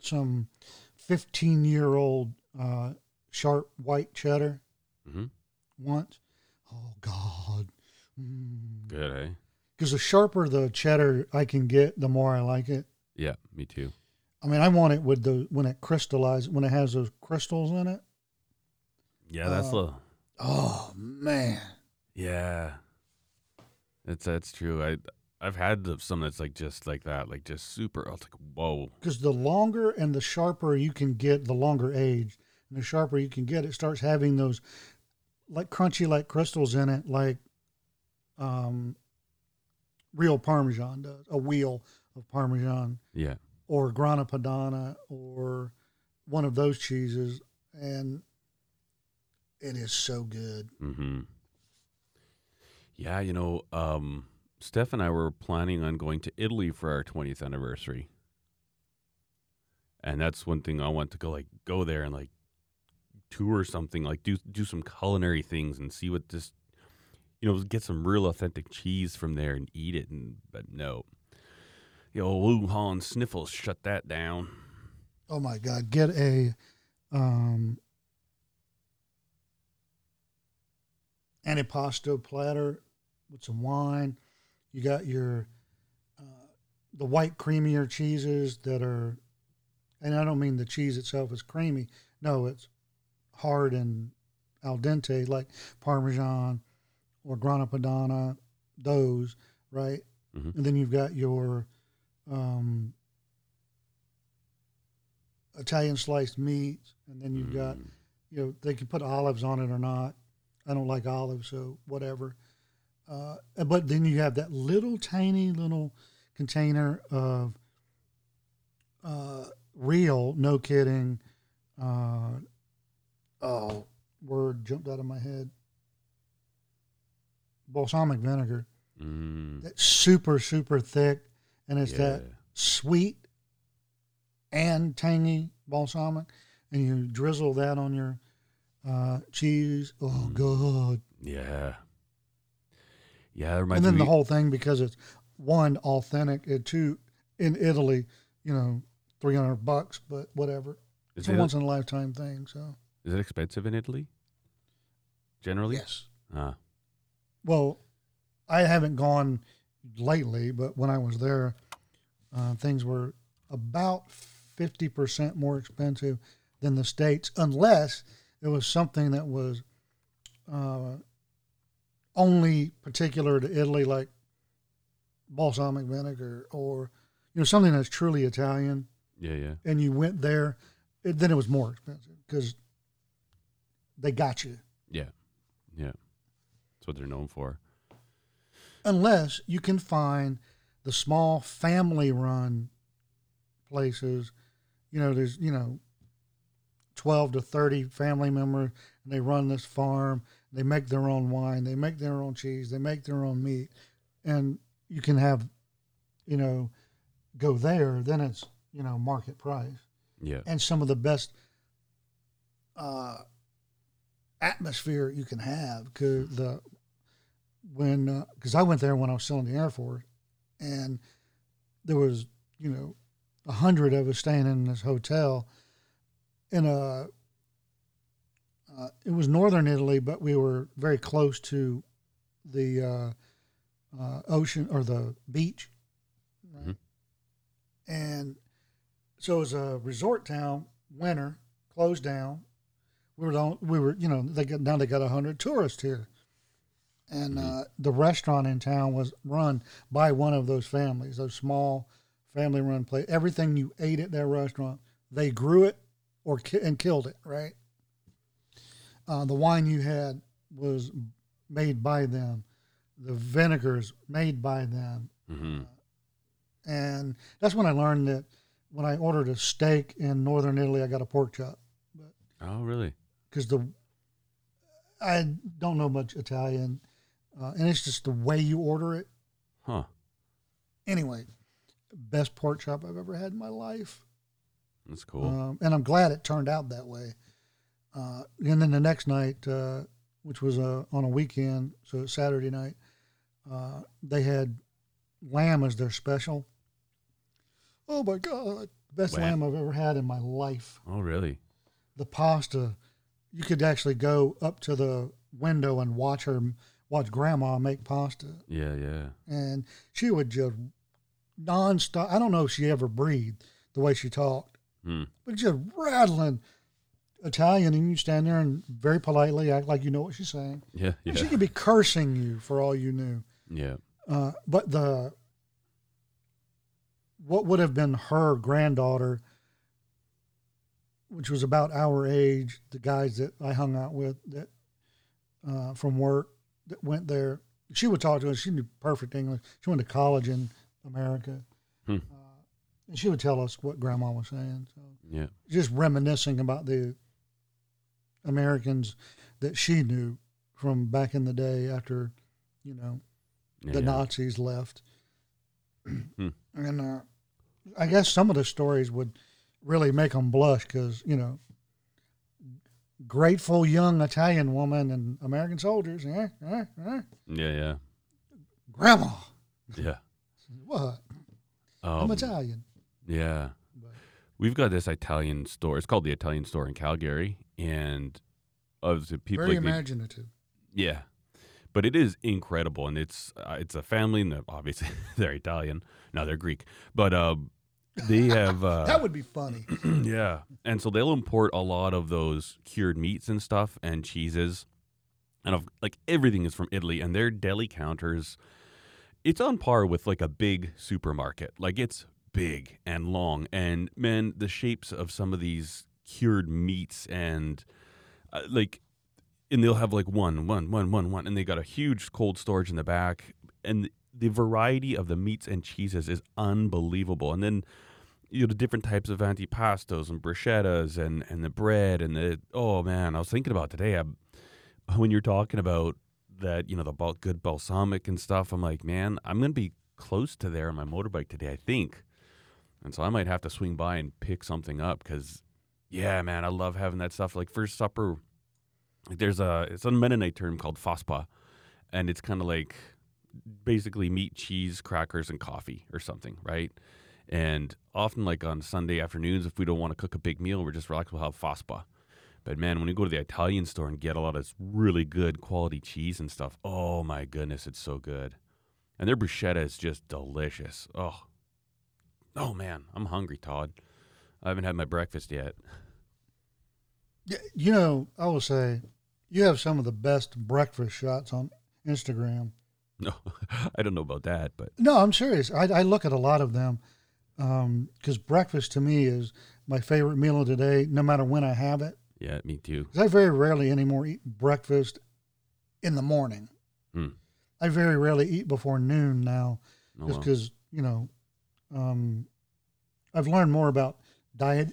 some 15 year old uh, sharp white cheddar Mhm. once. Oh, God. Mm. Good, eh? Because the sharper the cheddar I can get, the more I like it. Yeah, me too. I mean, I want it with the when it crystallizes, when it has those crystals in it. Yeah, that's Uh, the. Oh, man. Yeah, that's that's true. I I've had some that's like just like that, like just super. I was like, whoa. because the longer and the sharper you can get, the longer age, and the sharper you can get, it starts having those like crunchy like crystals in it, like um, real Parmesan does, a wheel of Parmesan Yeah. or Grana Padano or one of those cheeses, and it is so good. Mm-hmm. Yeah, you know, um, Steph and I were planning on going to Italy for our 20th anniversary. And that's one thing I want to go like go there and like tour something, like do do some culinary things and see what this you know, get some real authentic cheese from there and eat it and but no. The old Wuhan sniffles shut that down. Oh my God! Get a um, antipasto platter with some wine. You got your uh, the white creamier cheeses that are, and I don't mean the cheese itself is creamy. No, it's hard and al dente like Parmesan or Grana Padano. Those right, Mhm. and then you've got your um, Italian sliced meats, and then you've got Mm. you know they can put olives on it or not. I don't like olives, so whatever. Uh, but then you have that little tiny little container of uh, real, no kidding. Uh, oh, word jumped out of my head. Balsamic vinegar. Mm. That's super super thick, and it's that sweet and tangy balsamic, and you drizzle that on your uh, cheese. Oh Mm. god! Yeah. Yeah, And then the whole thing because it's one authentic, and two in Italy, you know, three hundred bucks, but whatever. Is It's a once in a lifetime thing. So is it expensive in Italy? Generally? yes. Ah, Well, I haven't gone lately, but when I was there, uh, things were about fifty percent more expensive than the states, unless it was something that was uh, only particular to Italy, like balsamic vinegar, or you know something that's truly Italian, yeah, yeah. and you went there, it, then it was more expensive because they got you. Yeah. Yeah. That's what they're known for. unless you can find the small family run places you know there's you know 12 to 30 family members and they run this farm they make their own wine they make their own cheese they make their own meat and you can have you know go there then it's you know market price Yeah. and some of the best uh, atmosphere you can have because the when because I went there when I was still in the Air Force, and there was you know a hundred of us staying in this hotel in a uh, it was northern Italy, but we were very close to the uh, uh, ocean or the beach, right? Mhm. and so it was a resort town. Winter closed down. We were the, we were you know they got now they got a hundred tourists here, and uh, the restaurant in town was run by one of those families, those small family run place. Everything you ate at their restaurant, they grew it or ki- and killed it. Right. Uh, the wine you had was made by them. The vinegars made by them hmm and that's when I learned that when I ordered a steak in northern Italy, I got a pork chop Oh, really? Because the I don't know much Italian, uh, and it's just the way you order it. Huh. Anyway, best pork chop I've ever had in my life, That's cool. um, and I'm glad it turned out that way. Uh, and then the next night, uh, which was uh, on a weekend, so it's Saturday night, uh, they had lamb as their special. Oh my God, best lamb I've ever had in my life. oh, really? the pasta, you could actually go up to the window and watch her, watch grandma make pasta. Yeah, yeah. And she would just nonstop. I don't know if she ever breathed the way she talked, Hmm. but just rattling Italian. And you stand there and very politely act like you know what she's saying. Yeah, And yeah. she could be cursing you for all you knew. Yeah. Uh, but the what would have been her granddaughter, which was about our age, the guys that I hung out with that uh, from work that went there, she would talk to us. She knew perfect English. She went to college in America, Hmm. uh, and she would tell us what Grandma was saying. So Yeah. just reminiscing about the Americans that she knew from back in the day after, you know, the yeah. Nazis left. Hmm. And uh, I guess some of the stories would really make them blush because, you know, grateful young Italian woman and American soldiers, eh, eh, eh. Yeah, yeah. grandma, Yeah. what? Um, I'm Italian. Yeah. But- We've got this Italian store. It's called the Italian store in Calgary. And of the people Very like they- imaginative. Yeah, but it is incredible, and it's uh, it's a family, and obviously they're Italian. No, they're Greek, but um, they have uh, that would be funny. yeah, and so they'll import a lot of those cured meats and stuff and cheeses, and of, like everything is from Italy, and their deli counters, it's on par with like a big supermarket. Like it's big and long, and man, the shapes of some of these cured meats and uh, like and they'll have like one, one, one, one, one, and they got a huge cold storage in the back, and the variety of the meats and cheeses is unbelievable. And then you know the different types of antipastos and bruschettas and and the bread and the oh man, I was thinking about today I, when you're talking about that you know the bal- good balsamic and stuff. I'm like, man, I'm gonna be close to there on my motorbike today, I think, and so I might have to swing by and pick something up because. Yeah, man, I love having that stuff. Like first supper, there's a it's a Mennonite term called faspa, and it's kind of like basically meat, cheese, crackers, and coffee or something, right? And often, like on Sunday afternoons, if we don't want to cook a big meal, we're just relaxed, we'll have faspa. But man, when you go to the Italian store and get a lot of really good quality cheese and stuff, oh my goodness, it's so good. And their bruschetta is just delicious. Oh, oh man, I'm hungry, Todd. I haven't had my breakfast yet. You know, I will say, you have some of the best breakfast shots on Instagram. No, I don't know about that, but No, I'm serious. I, I look at a lot of them because breakfast to me is my favorite meal of the day, no matter when I have it. yeah, me too. I very rarely anymore eat breakfast in the morning. Hmm. I very rarely eat before noon now, Oh, just because you know, um, I've learned more about diet.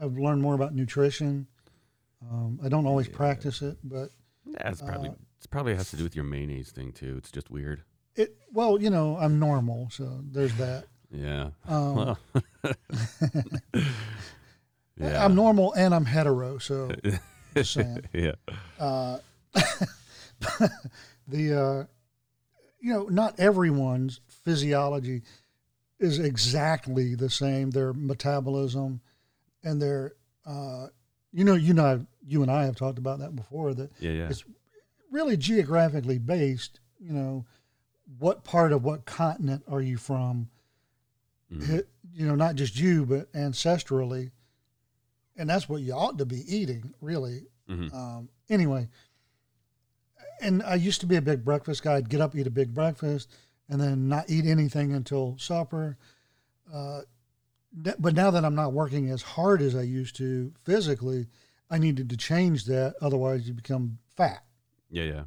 I've learned more about nutrition. Um, I don't always Yeah. practice it, but it's probably uh, it's probably has to do with your mayonnaise thing too. It's just weird. it. Well, you know, I'm normal, so there's that. Yeah. Um, Well. yeah. I'm normal and I'm hetero, so just saying. yeah. uh, the uh, you know not everyone's physiology is exactly the same their metabolism and their uh, you know you know you and I have talked about that before that Yeah. Yeah. It's- really geographically based you know what part of what continent are you from Mhm. Hit- you know not just you but ancestrally and that's what you ought to be eating really Mhm. um, anyway, and I used to be a big breakfast guy. I'd get up, eat a big breakfast, and then not eat anything until supper. Uh, th- but now that I'm not working as hard as I used to physically, I needed to change that. Otherwise, you become fat. Yeah. Yeah.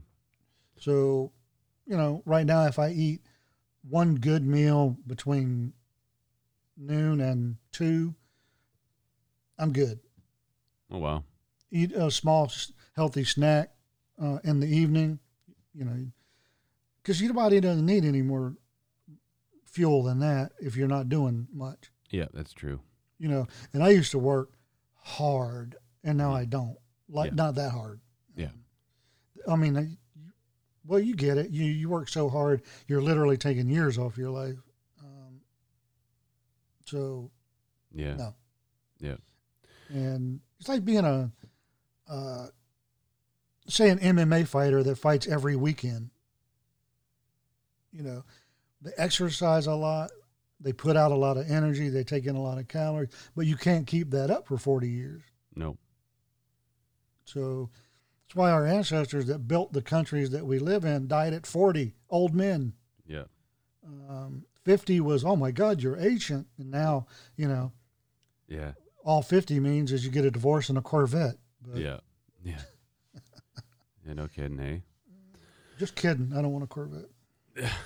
So, you know, right now, if I eat one good meal between noon and two, I'm good Oh wow. eat a small healthy snack uh, in the evening, you know, because your body doesn't need any more fuel than that if you're not doing much, Yeah, that's true. you know. And I used to work hard, and now I don't like Yeah. not that hard. I mean, well, you get it. You you work so hard, you're literally taking years off your life. Um, so Yeah. No. Yeah. and it's like being a uh, say an MMA fighter that fights every weekend. You know, they exercise a lot, they put out a lot of energy, they take in a lot of calories, but you can't keep that up for 40 years. No. So that's why our ancestors that built the countries that we live in died at 40, old men. Yeah. Um, 50 was, oh my God, you're ancient. And now, you know, Yeah. all 50 means is you get a divorce and a Corvette. But Yeah. Yeah. yeah. No kidding, eh? Just kidding. I don't want a Corvette. Yeah.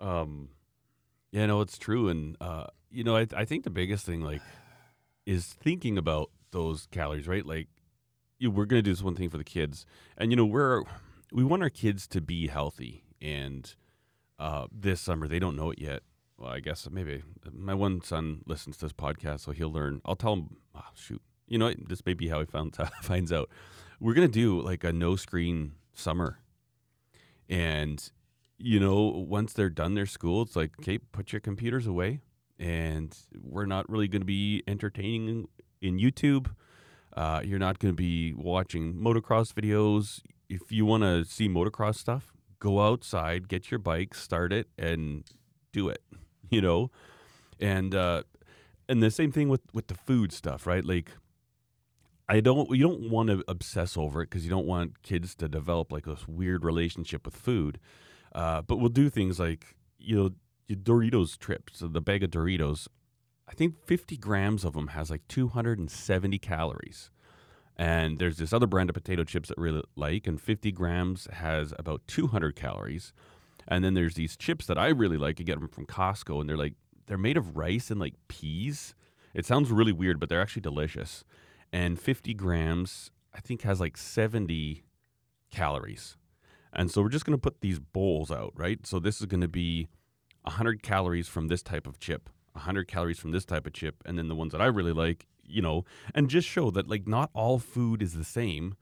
Um, yeah, no, it's true, and uh, you know, I I think the biggest thing like is thinking about those calories, right? Like, you, we're gonna do this one thing for the kids, and you know, we're we want our kids to be healthy, and uh, this summer they don't know it yet. Well, I guess maybe my one son listens to this podcast, so he'll learn. I'll tell him. Oh, shoot, you know, this may be how he found finds out. We're gonna do like a no screen summer, and you know, once they're done their school, it's like, okay, put your computers away, and we're not really going to be entertaining in YouTube. Uh, you're not going to be watching motocross videos. If you want to see motocross stuff, go outside, get your bike, start it, and do it. You know, and uh, and the same thing with with the food stuff, right? Like, I don't you don't want to obsess over it because you don't want kids to develop like this weird relationship with food. Uh, but we'll do things like you know Doritos trips. So the bag of Doritos, I think 50 grams of them has like 270 calories. And there's this other brand of potato chips that really like, and 50 grams has about 200 calories. And then there's these chips that I really like. You get them from Costco, and they're like they're made of rice and like peas. It sounds really weird, but they're actually delicious. And 50 grams, I think, has like 70 calories. And so we're just going to put these bowls out, right? So this is going to be 100 calories from this type of chip, 100 calories from this type of chip, and then the ones that I really like, you know, and just show that like not all food is the same.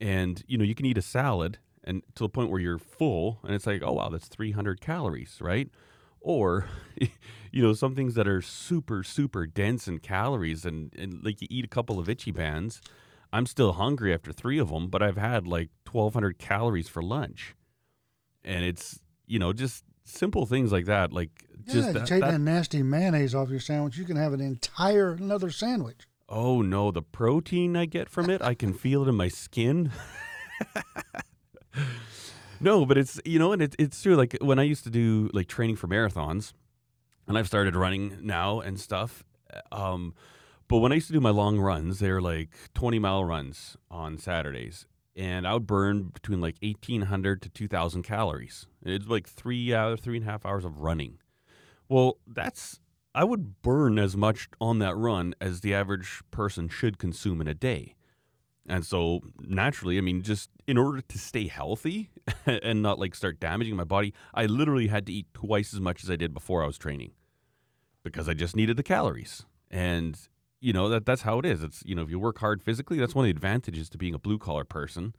And, you know, you can eat a salad and to the point where you're full and it's like, oh, wow, that's 300 calories, right? or you know some things that are super super dense in calories and, and like you eat a couple of itchy bands i'm still hungry after three of them but i've had like 1200 calories for lunch and it's you know just simple things like that like just yeah, that, take that- that nasty mayonnaise off your sandwich. You can have an entire another sandwich. oh no the protein i get from it i can feel it in my skin no but it's you know and it, it's true like when i used to do like training for marathons and i've started running now and stuff um but when i used to do my long runs they're like 20 mile runs on saturdays and i would burn between like 1800 to 2000 calories. It's like three uh, three and a half hours of running. Well that's i would burn as much on that run as the average person should consume in a day. And so naturally, I mean, just in order to stay healthy and not like start damaging my body, I literally had to eat twice as much as I did before I was training because I just needed the calories. And you know that that's how it is. It's you know if you work hard physically, that's one of the advantages to being a blue collar person.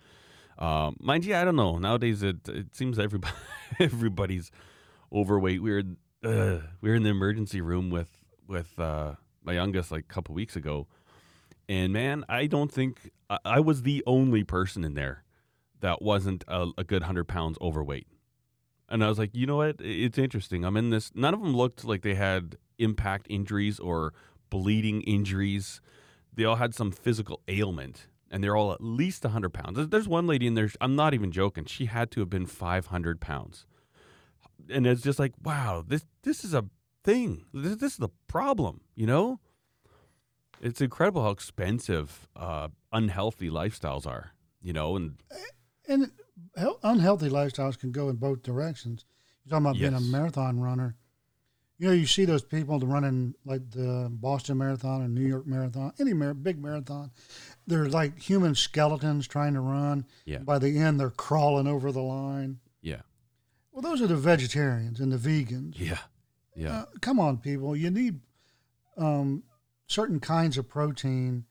Um, mind you, I don't know. Nowadays, it it seems everybody everybody's overweight. We were uh, we were in the emergency room with with uh, my youngest like a couple weeks ago, and man, I don't think I, I was the only person in there that wasn't a, a good hundred pounds overweight. And I was like, you know what? It's interesting. I'm in this. None of them looked like they had impact injuries or bleeding injuries. They all had some physical ailment, and they're all at least 100 pounds. There's- one lady in there. I'm not even joking. She had to have been 500 pounds, and it's just like, wow, this this is a thing. This, this is the problem. You know, it's incredible how expensive uh, unhealthy lifestyles are. You know, and And unhealthy lifestyles can go in both directions. You're talking about being a marathon runner. You know, you see those people running like the Boston Marathon or New York Marathon, any mar- big marathon. They're like human skeletons trying to run. Yeah. By the end, they're crawling over the line. yeah, Well, those are the vegetarians and the vegans. yeah, yeah, Uh, come on, people. You need um, certain kinds of protein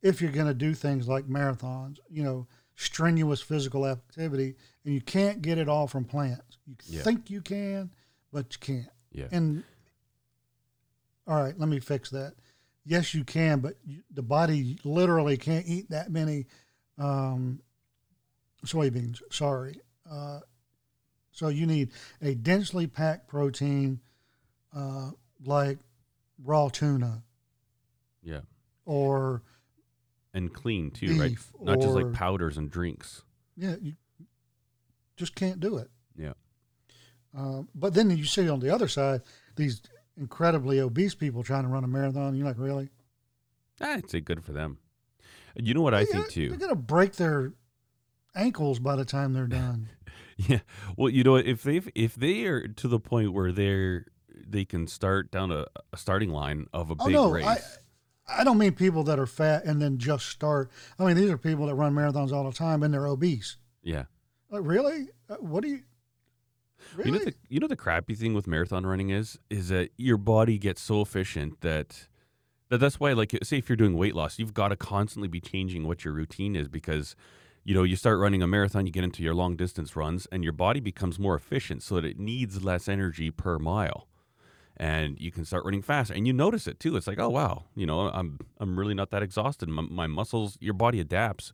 if you're going to do things like marathons, you know, strenuous physical activity, and you can't get it all from plants. You Yeah. think you can, but you can't. Yeah. And all right, let me fix that. Yes, you can, but you, the body literally can't eat that many um, soybeans. Sorry. Uh, so you need a densely packed protein uh, like raw tuna yeah. or and clean too, right? Not just like powders and drinks. yeah, you just can't do it. Yeah. Uh, but then you see on the other side these incredibly obese people trying to run a marathon. You're like, really? I'd say good for them. You know what I think too? They're going to break their ankles by the time they're done. Yeah. Well, you know? If they if they are to the point where they're they can start down a, a starting line of a oh big no, race. I I don't mean people that are fat and then just start. I mean these are people that run marathons all the time and they're obese. yeah. Like, really? Uh, What do you? Really? You know the you know the crappy thing with marathon running is is that your body gets so efficient that that that's why like say if you're doing weight loss, you've got to constantly be changing what your routine is because you know you start running a marathon, you get into your long distance runs, and your body becomes more efficient so that it needs less energy per mile. And you can start running faster, and you notice it too. It's like, oh wow, you know, I'm I'm really not that exhausted. My, my muscles, your body adapts,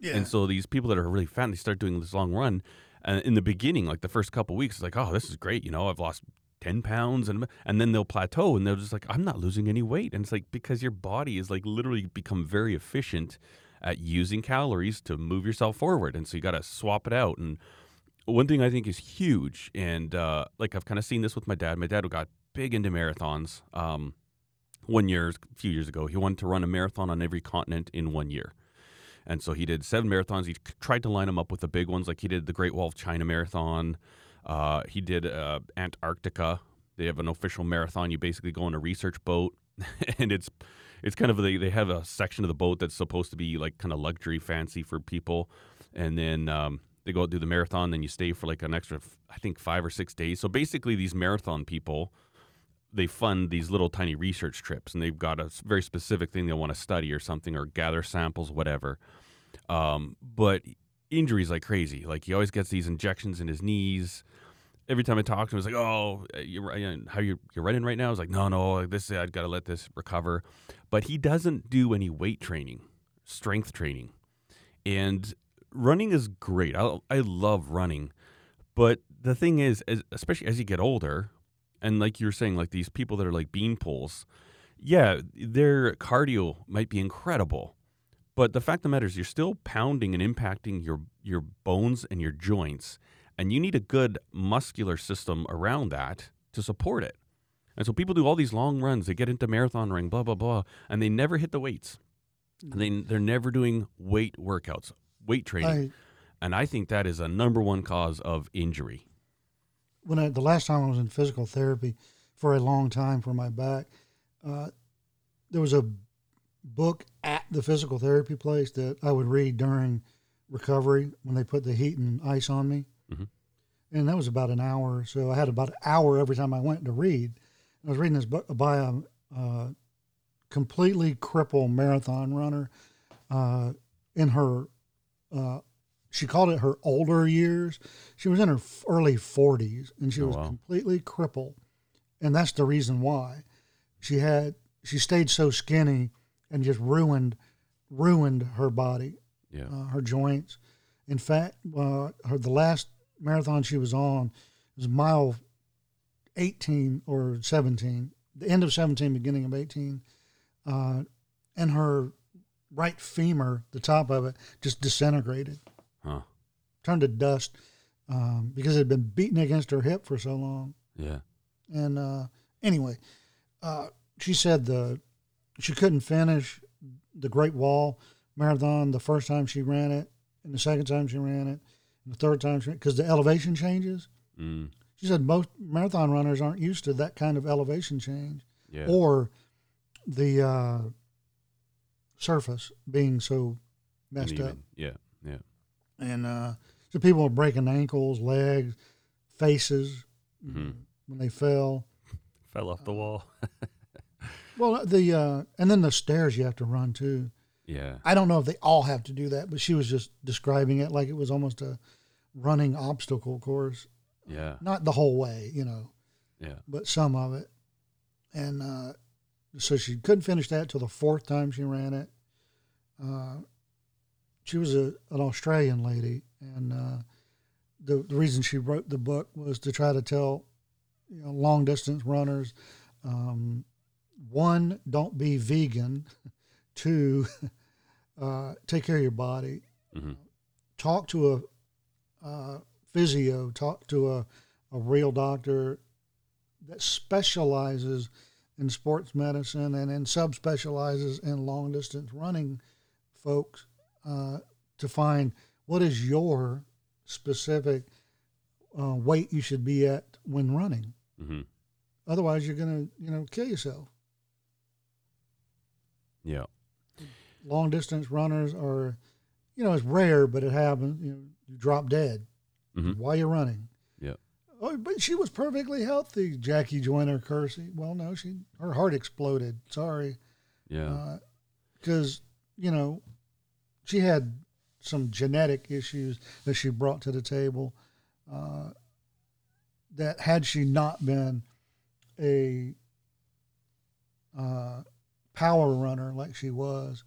yeah. and so these people that are really fat, and they start doing this long run. And in the beginning, like the first couple weeks, it's like, oh, this is great. You know, I've lost 10 pounds. And, and then they'll plateau and they're just like, I'm not losing any weight. And it's like, because your body is like literally become very efficient at using calories to move yourself forward. And so you got to swap it out. And one thing I think is huge, and uh, like I've kind of seen this with my dad. My dad got big into marathons. Um, one year, a few years ago, he wanted to run a marathon on every continent in one year. And so he did seven marathons. He tried to line them up with the big ones, like he did the Great Wall of China Marathon. Uh, he did uh, Antarctica. They have an official marathon. You basically go on a research boat, and it's it's kind of they they have a section of the boat that's supposed to be like kind of luxury, fancy for people, and then um, they go out do the marathon. Then you stay for like an extra, I think five or six days. So basically, these marathon people they fund these little tiny research trips and they've got a very specific thing they want to study or something or gather samples whatever um, but injuries like crazy like he always gets these injections in his knees every time I talk to him, it's like, "Oh, you're you how you you're running right now?" I was like, "No, no, this I've got to let this recover." But he doesn't do any weight training, strength training, and running is great. I I love running, but the thing is, especially as you get older, and like you're saying, like these people that are like bean poles, yeah, their cardio might be incredible, but the fact of the matter is, you're still pounding and impacting your your bones and your joints, and you need a good muscular system around that to support it. And so people do all these long runs, they get into marathon ring, blah blah blah, and they never hit the weights. And they they're never doing weight workouts, weight training. And I think that is a number one cause of injury. When I, the last time I was in physical therapy for a long time for my back, uh, there was a book at the physical therapy place that I would read during recovery when they put the heat and ice on me. Mhm. And that was about an hour. So I had about an hour every time I went to read. I was reading this book by a uh, completely crippled marathon runner uh, in her, uh, she called it her older years. She was in her early 40s and she Oh, was wow. completely crippled. And that's the reason why she had, she stayed so skinny and just ruined, ruined her body Yeah. uh, her joints. In fact, uh, her the last marathon she was on was mile 18 or 17, the end of 17, beginning of 18, uh, and her right femur, the top of it, just disintegrated. Turned to dust um, because it had been beaten against her hip for so long. Yeah. And uh, anyway, uh, she said the she couldn't finish the Great Wall Marathon the first time she ran it, and the second time she ran it, and the third time she because the elevation changes. Mm. She said most marathon runners aren't used to that kind of elevation change Yeah. or the uh, surface being so messed up. Yeah. Yeah. And uh, so people were breaking ankles, legs, faces Mhm. when they fell. Fell off the wall. Well, the uh, and then the stairs you have to run too. Yeah. I don't know if they all have to do that, but she was just describing it like it was almost a running obstacle course. Yeah. Not the whole way, you know, Yeah. but some of it. And uh, so she couldn't finish that till the fourth time she ran it. Uh, she was a, an Australian lady, and uh, the the reason she wrote the book was to try to tell you know, long distance runners, um, one, don't be vegan. Two, uh, take care of your body. Mhm. Talk to a uh, physio. Talk to a, a real doctor that specializes in sports medicine and then subspecializes in long distance running folks uh, to find what is your specific uh, weight you should be at when running. hmm Otherwise, you're going to, you know, kill yourself. Yeah. Long distance runners are, you know, it's rare, but it happens. You know, you drop dead Mhm. while you're running. Yeah. Oh, but she was perfectly healthy, Jackie Joyner Kersee. Well, no, she her heart exploded. Sorry, Yeah. because you know she had some genetic issues that she brought to the table. Uh, that had she not been a uh, power runner like she was,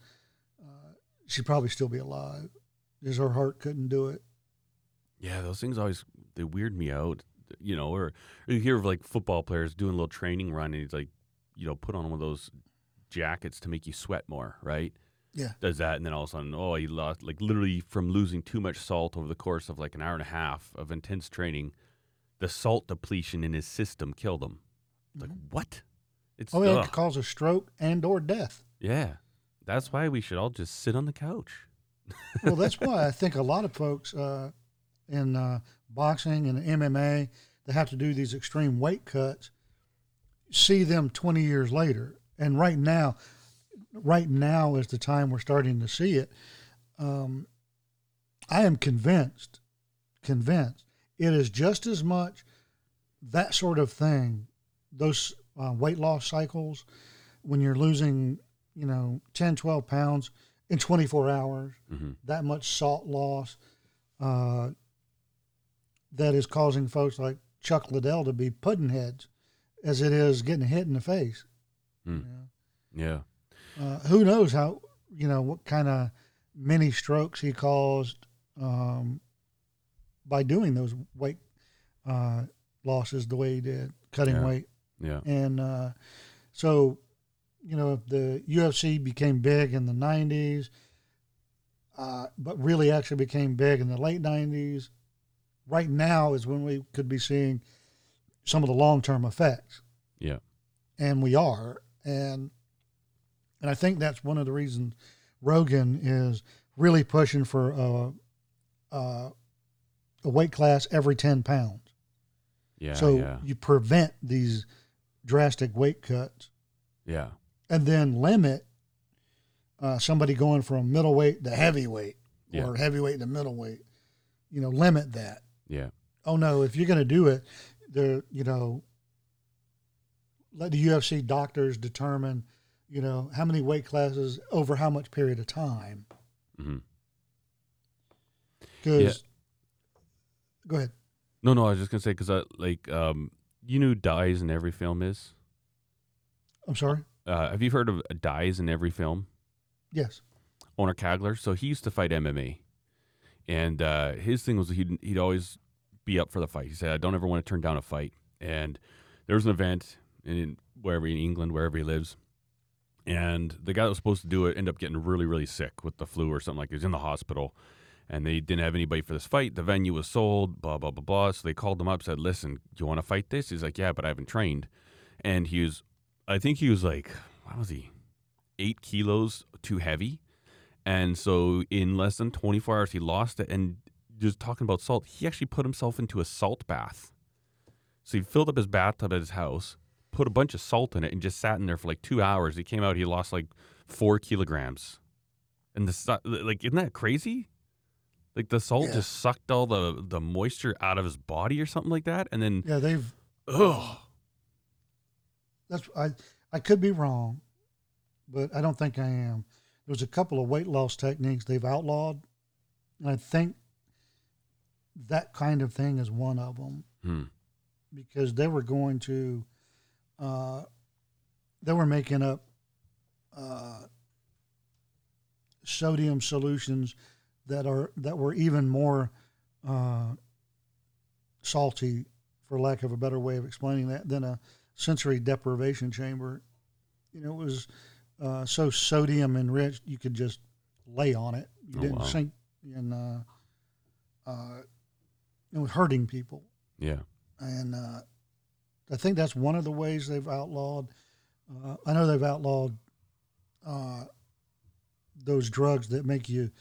uh, she'd probably still be alive. Because her heart couldn't do it. Yeah, those things always they weird me out. You know, or, or you hear of like football players doing a little training run, and he's like, you know, put on one of those jackets to make you sweat more, right? Yeah. Does that, and then all of a sudden, oh, he lost like literally from losing too much salt over the course of like an hour and a half of intense training. The salt depletion in his system killed him. It's Like what? It's Oh, yeah, it could cause a stroke and or death. yeah. That's why we should all just sit on the couch. well, that's why I think a lot of folks uh, in uh, boxing and MMA that have to do these extreme weight cuts see them 20 years later. And right now, right now is the time we're starting to see it. Um, I am convinced, convinced it is just as much that sort of thing, those uh, weight loss cycles, when you're losing, you know, 10, 12 pounds in 24 hours, hmm that much salt loss uh, that is causing folks like Chuck Liddell to be pudding heads as it is getting hit in the face. Hmm. Yeah. Uh, who knows how you know what kind of many strokes he caused um, by doing those weight uh, losses the way he did, cutting Yeah. weight. Yeah. And uh, so, you know, the UFC became big in the 90s, uh, but really actually became big in the late 90s, right now is when we could be seeing some of the long term effects. Yeah. And we are. And and I think that's one of the reasons Rogan is really pushing for a, a, a weight class every 10 pounds Yeah. so yeah. you prevent these drastic weight cuts Yeah. and then limit uh, somebody going from middleweight to heavyweight Yeah. or heavyweight to middleweight. You know, limit that. Yeah. Oh no, if you're going to do it, the you know, let the UFC doctors determine, you know, how many weight classes over how much period of time. mm-hmm. Because, go ahead. No, no, I was just gonna say because I like um, you knew dies in every film is. I'm sorry. Uh, have you heard of dies in every film? Yes. Owner Kagler. So he used to fight MMA, and uh, his thing was he'd he'd always be up for the fight. He said, "I don't ever want to turn down a fight." And there was an event in wherever in England, wherever he lives, and the guy that was supposed to do it ended up getting really, really sick with the flu or something like. He was in the hospital, and they didn't have anybody for this fight. The venue was sold. Blah blah blah blah. So they called him up, said, "Listen, do you want to fight this?" He's like, "Yeah, but I haven't trained," and he was, I think he was like, what was he, eight kilos too heavy. And so in less than 24 hours, he lost it. And just talking about salt, he actually put himself into a salt bath. So he filled up his bathtub at his house, put a bunch of salt in it, and just sat in there for like two hours. He came out, he lost like four kilograms. And the su- like, isn't that crazy? Like the salt Yeah. just sucked all the the moisture out of his body or something like that, and then Yeah, they've ugh, That's I I could be wrong, but I don't think I am. There's a couple of weight loss techniques they've outlawed, and I think that kind of thing is one of them hmm, because they were going to, uh, they were making up uh, sodium solutions that are that were even more uh, salty, for lack of a better way of explaining that, than a sensory deprivation chamber. You know, it was uh, so sodium enriched you could just lay on it. You Oh, didn't wow. sink, and uh, uh, it was hurting people yeah, and uh, I think that's one of the ways they've outlawed. Uh, I know they've outlawed uh, those drugs that make you.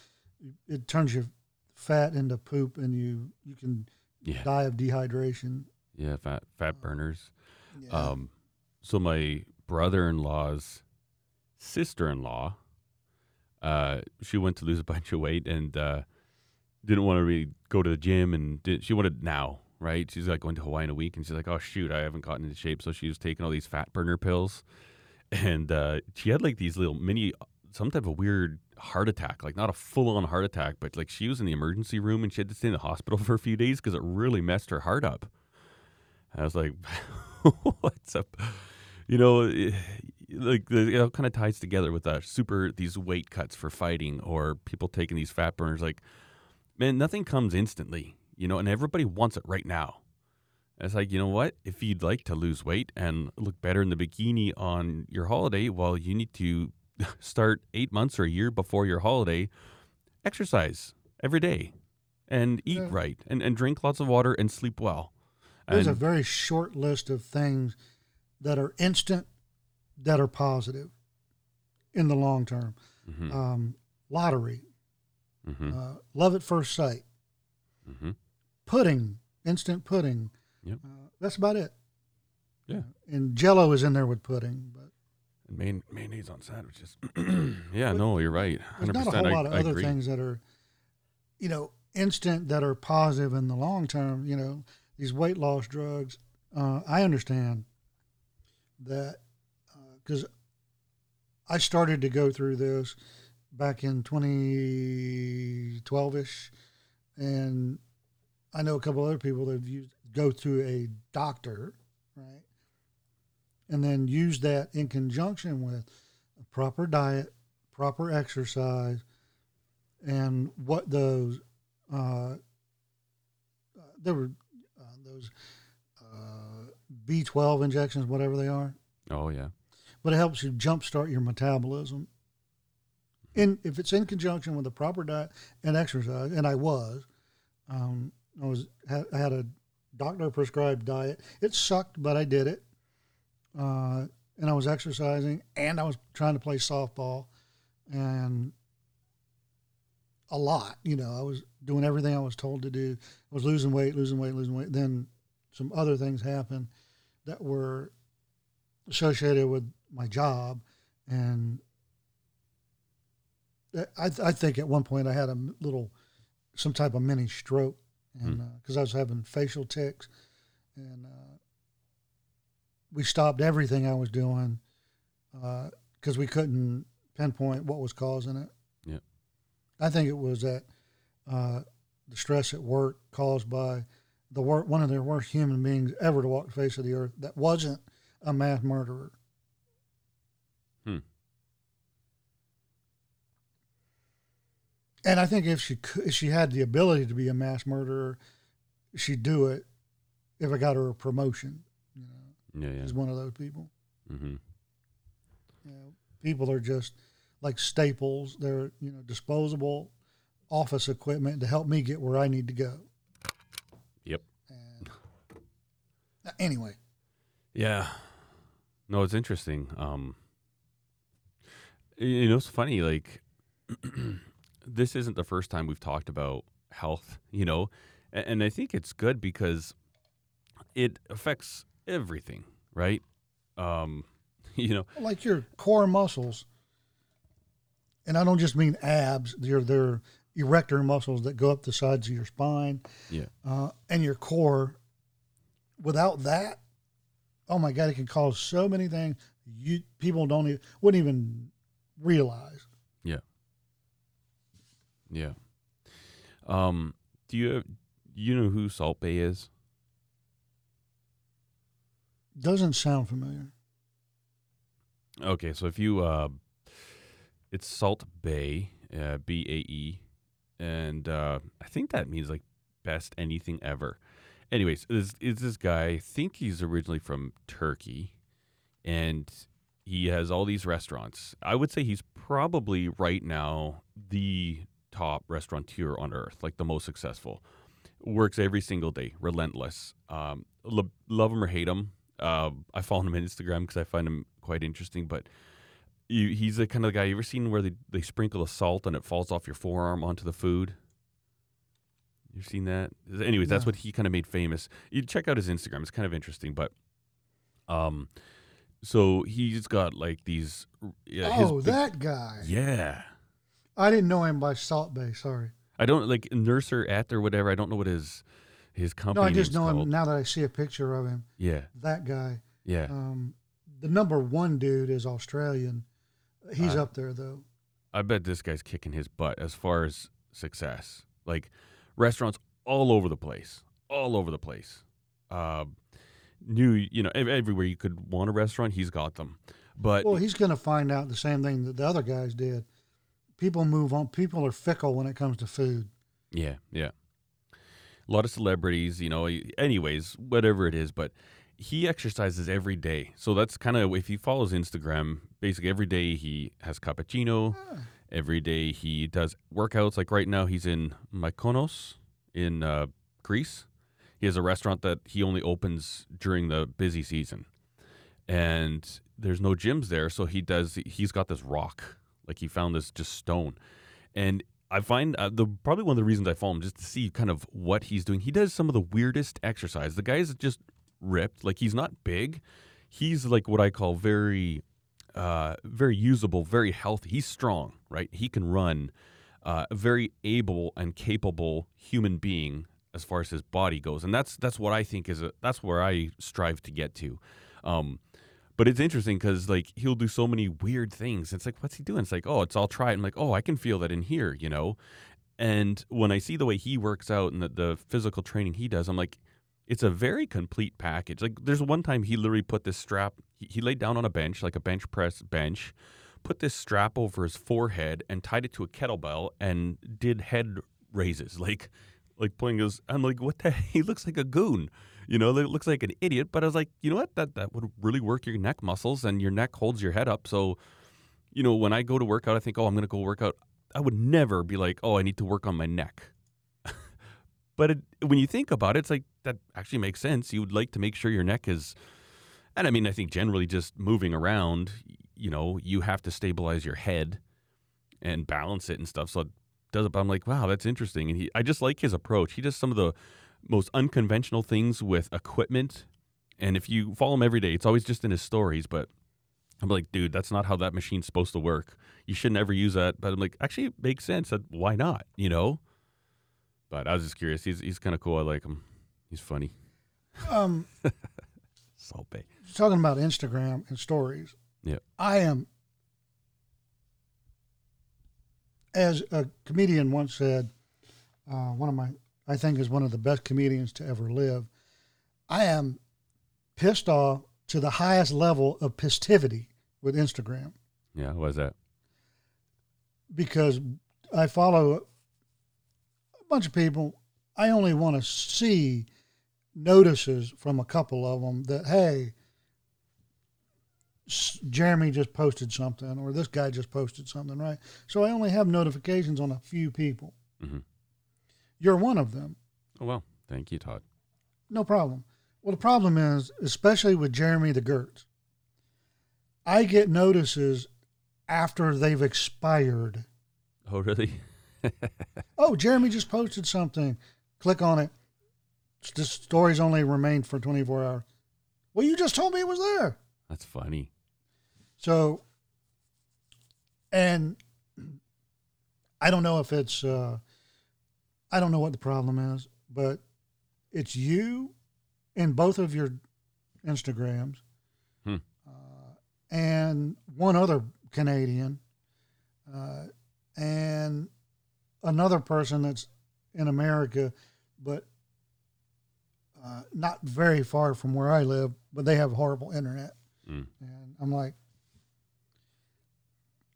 It turns your fat into poop, and you you can yeah, die of dehydration. yeah, fat fat burners. Yeah. Um, so my brother-in-law's sister-in-law, uh, she went to lose a bunch of weight and uh, didn't want to really go to the gym, and did, she wanted now, right? She's like going to Hawaii in a week, and she's like, "Oh shoot, I haven't gotten into shape." So she was taking all these fat burner pills, and uh, she had like these little mini, some type of weird heart attack, like not a full-on heart attack, but like she was in the emergency room and she had to stay in the hospital for a few days because it really messed her heart up. I was like, "What's up?" You know, eh, like it all kind of ties together with that super these weight cuts for fighting or people taking these fat burners. Like, man, nothing comes instantly, you know, and everybody wants it right now. And It's like, you know what? If you'd like to lose weight and look better in the bikini on your holiday, well, you need to start eight months or a year before your holiday, exercise every day and eat Yeah. right and, and drink lots of water and sleep well. There's a very short list of things that are instant, that are positive in the long term. Mhm, Um, lottery, mhm, uh, love at first sight, mhm. Pudding, instant pudding. Yep. Uh, that's about it. Yeah. And Jello is in there with pudding, but And main, mayonnaise on sandwiches. yeah, But no, you're right. 100%. not a whole lot of I other things that are, you know, instant that are positive in the long term. You know, these weight loss drugs. Uh, I understand that because I started to go through this back in 2012 ish, and I know a couple other people that have used go to a doctor, right? And then use that in conjunction with a proper diet, proper exercise, and what those uh, there were uh, those uh, B12 injections, whatever they are, Oh yeah. but it helps you jumpstart your metabolism. In if it's in conjunction with a proper diet and exercise, and I was, um, I was I had a doctor prescribed diet. It sucked, but I did it. Uh, and I was exercising, and I was trying to play softball, and a lot. You know, I was doing everything I was told to do. I was losing weight, losing weight, losing weight. Then some other things happened that were associated with my job, and I, I think at one point I had a little, some type of mini stroke, and because I was having facial tics, and uh, we stopped everything I was doing because we couldn't pinpoint what was causing it. Yep. I think it was that uh, the stress at work caused by the work one of the worst human beings ever to walk the face of the earth that wasn't a mass murderer. Hmm. And I think if she could, if she had the ability to be a mass murderer, she'd do it. If I got her a promotion, you know, Yeah, yeah. she's one of those people. Mm-hmm. You know, people are just like staples. They're you know disposable office equipment to help me get where I need to go. Yep. And anyway, Yeah. No, it's interesting. Um, you know, it's funny. Like, this isn't the first time we've talked about health. You know, and, and I think it's good because it affects everything, right? Um, you know, like your core muscles, and I don't just mean abs. They're they're erector muscles that go up the sides of your spine. Yeah. Uh, and your core. Without that, oh my God, it can cause so many things you people don't even wouldn't even realize. Yeah. Um, do you you know who Salt Bae is? Doesn't sound familiar. Okay, so if you uh, it's Salt Bae, uh, B A E, and uh, I think that means like best anything ever. Anyways, is is this guy? I think he's originally from Turkey, and he has all these restaurants. I would say he's probably right now the top restaurateur on earth, like the most successful. Works every single day, relentless. Um, lo- love him or hate him. Uh, I follow him on Instagram because I find him quite interesting. But you, he's the kind of guy you ever seen where they, they sprinkle the salt and it falls off your forearm onto the food. You've seen that? Anyways, that's what he kind of made famous. You check out his Instagram; it's kind of interesting. But, um, so he's got like these. Yeah, his oh, big- that guy. yeah. I didn't know him by Salt Bae. Sorry. I don't like Nusr-Et or whatever. I don't know what his his company. No, I just know him now that I see a picture of him. Yeah, That guy. yeah. Um, the number one dude is Australian. He's Uh, up there though. I bet this guy's kicking his butt as far as success. Like restaurants all over the place, all over the place. Uh, new, you know, ev- everywhere you could want a restaurant, he's got them. But Well, he's going to find out the same thing that the other guys did. People move on. People are fickle when it comes to food. Yeah, yeah. A lot of celebrities, you know, anyways, whatever it is, but he exercises every day. So that's kind of if he follows Instagram, basically every day he has cappuccino. Every day he does workouts. Like right now, he's in Mykonos in uh, Greece. He has a restaurant that he only opens during the busy season, and there's no gyms there. So he does. He's got this rock, like he found this just stone, and I find uh, the probably one of the reasons I follow him just to see kind of what he's doing. He does some of the weirdest exercise. The guy's just ripped. Like he's not big. He's like what I call very, uh, very usable, very healthy. He's strong, right? He can run. Uh, a very able and capable human being as far as his body goes, and that's that's what I think is a that's where I strive to get to. Um, but it's interesting because like he'll do so many weird things. It's like, what's he doing? It's like, oh, it's I'll try it. I'm like, oh, I can feel that in here, you know. And when I see the way he works out and the, the physical training he does, I'm like, it's a very complete package. Like there's one time he literally put this strap. He, he laid down on a bench, like a bench press bench, put this strap over his forehead and tied it to a kettlebell and did head raises, like like pulling his. I'm like, what the? He looks like a goon. You know, it looks like an idiot. But I was like, you know what? That that would really work your neck muscles, and your neck holds your head up. So, you know, when I go to work out, I think, oh, I'm going to go work out. I would never be like, oh, I need to work on my neck. but it, when you think about it, it's like that actually makes sense. You would like to make sure your neck is, and I mean, I think generally just moving around, you know, you have to stabilize your head and balance it and stuff. So it does it. But I'm like, wow, that's interesting. And he, I just like his approach. He does some of the most unconventional things with equipment. And if you follow him every day, it's always just in his stories. But I'm like, dude, that's not how that machine's supposed to work. You should never use that. But I'm like, actually, it makes sense. That why not? You know. But I was just curious. He's he's kind of cool. I like him. He's funny. Um, Salt Bae. talking about Instagram and stories. Yeah. I am, as a comedian once said, uh, one of my, I think is one of the best comedians to ever live. I am pissed off to the highest level of pistivity with Instagram Yeah. Why is that? because I follow a bunch of people. I only want to see notices from a couple of them that, hey, Jeremy just posted something or this guy just posted something, right? So I only have notifications on a few people. Mhm. You're one of them. Oh well. Thank you, Todd. No problem. Well, the problem is, especially with Jeremy the Gertz, I get notices after they've expired. Oh really? Oh, Jeremy just posted something. Click on it. This story's only remained for 24 hours. Well, you just told me it was there. That's funny. So, and I don't know if it's, uh, I don't know what the problem is, but it's you in both of your Instagrams Hmm. uh, and one other Canadian uh, and another person that's in America, but uh, not very far from where I live, but they have horrible internet. Mm. And I'm like,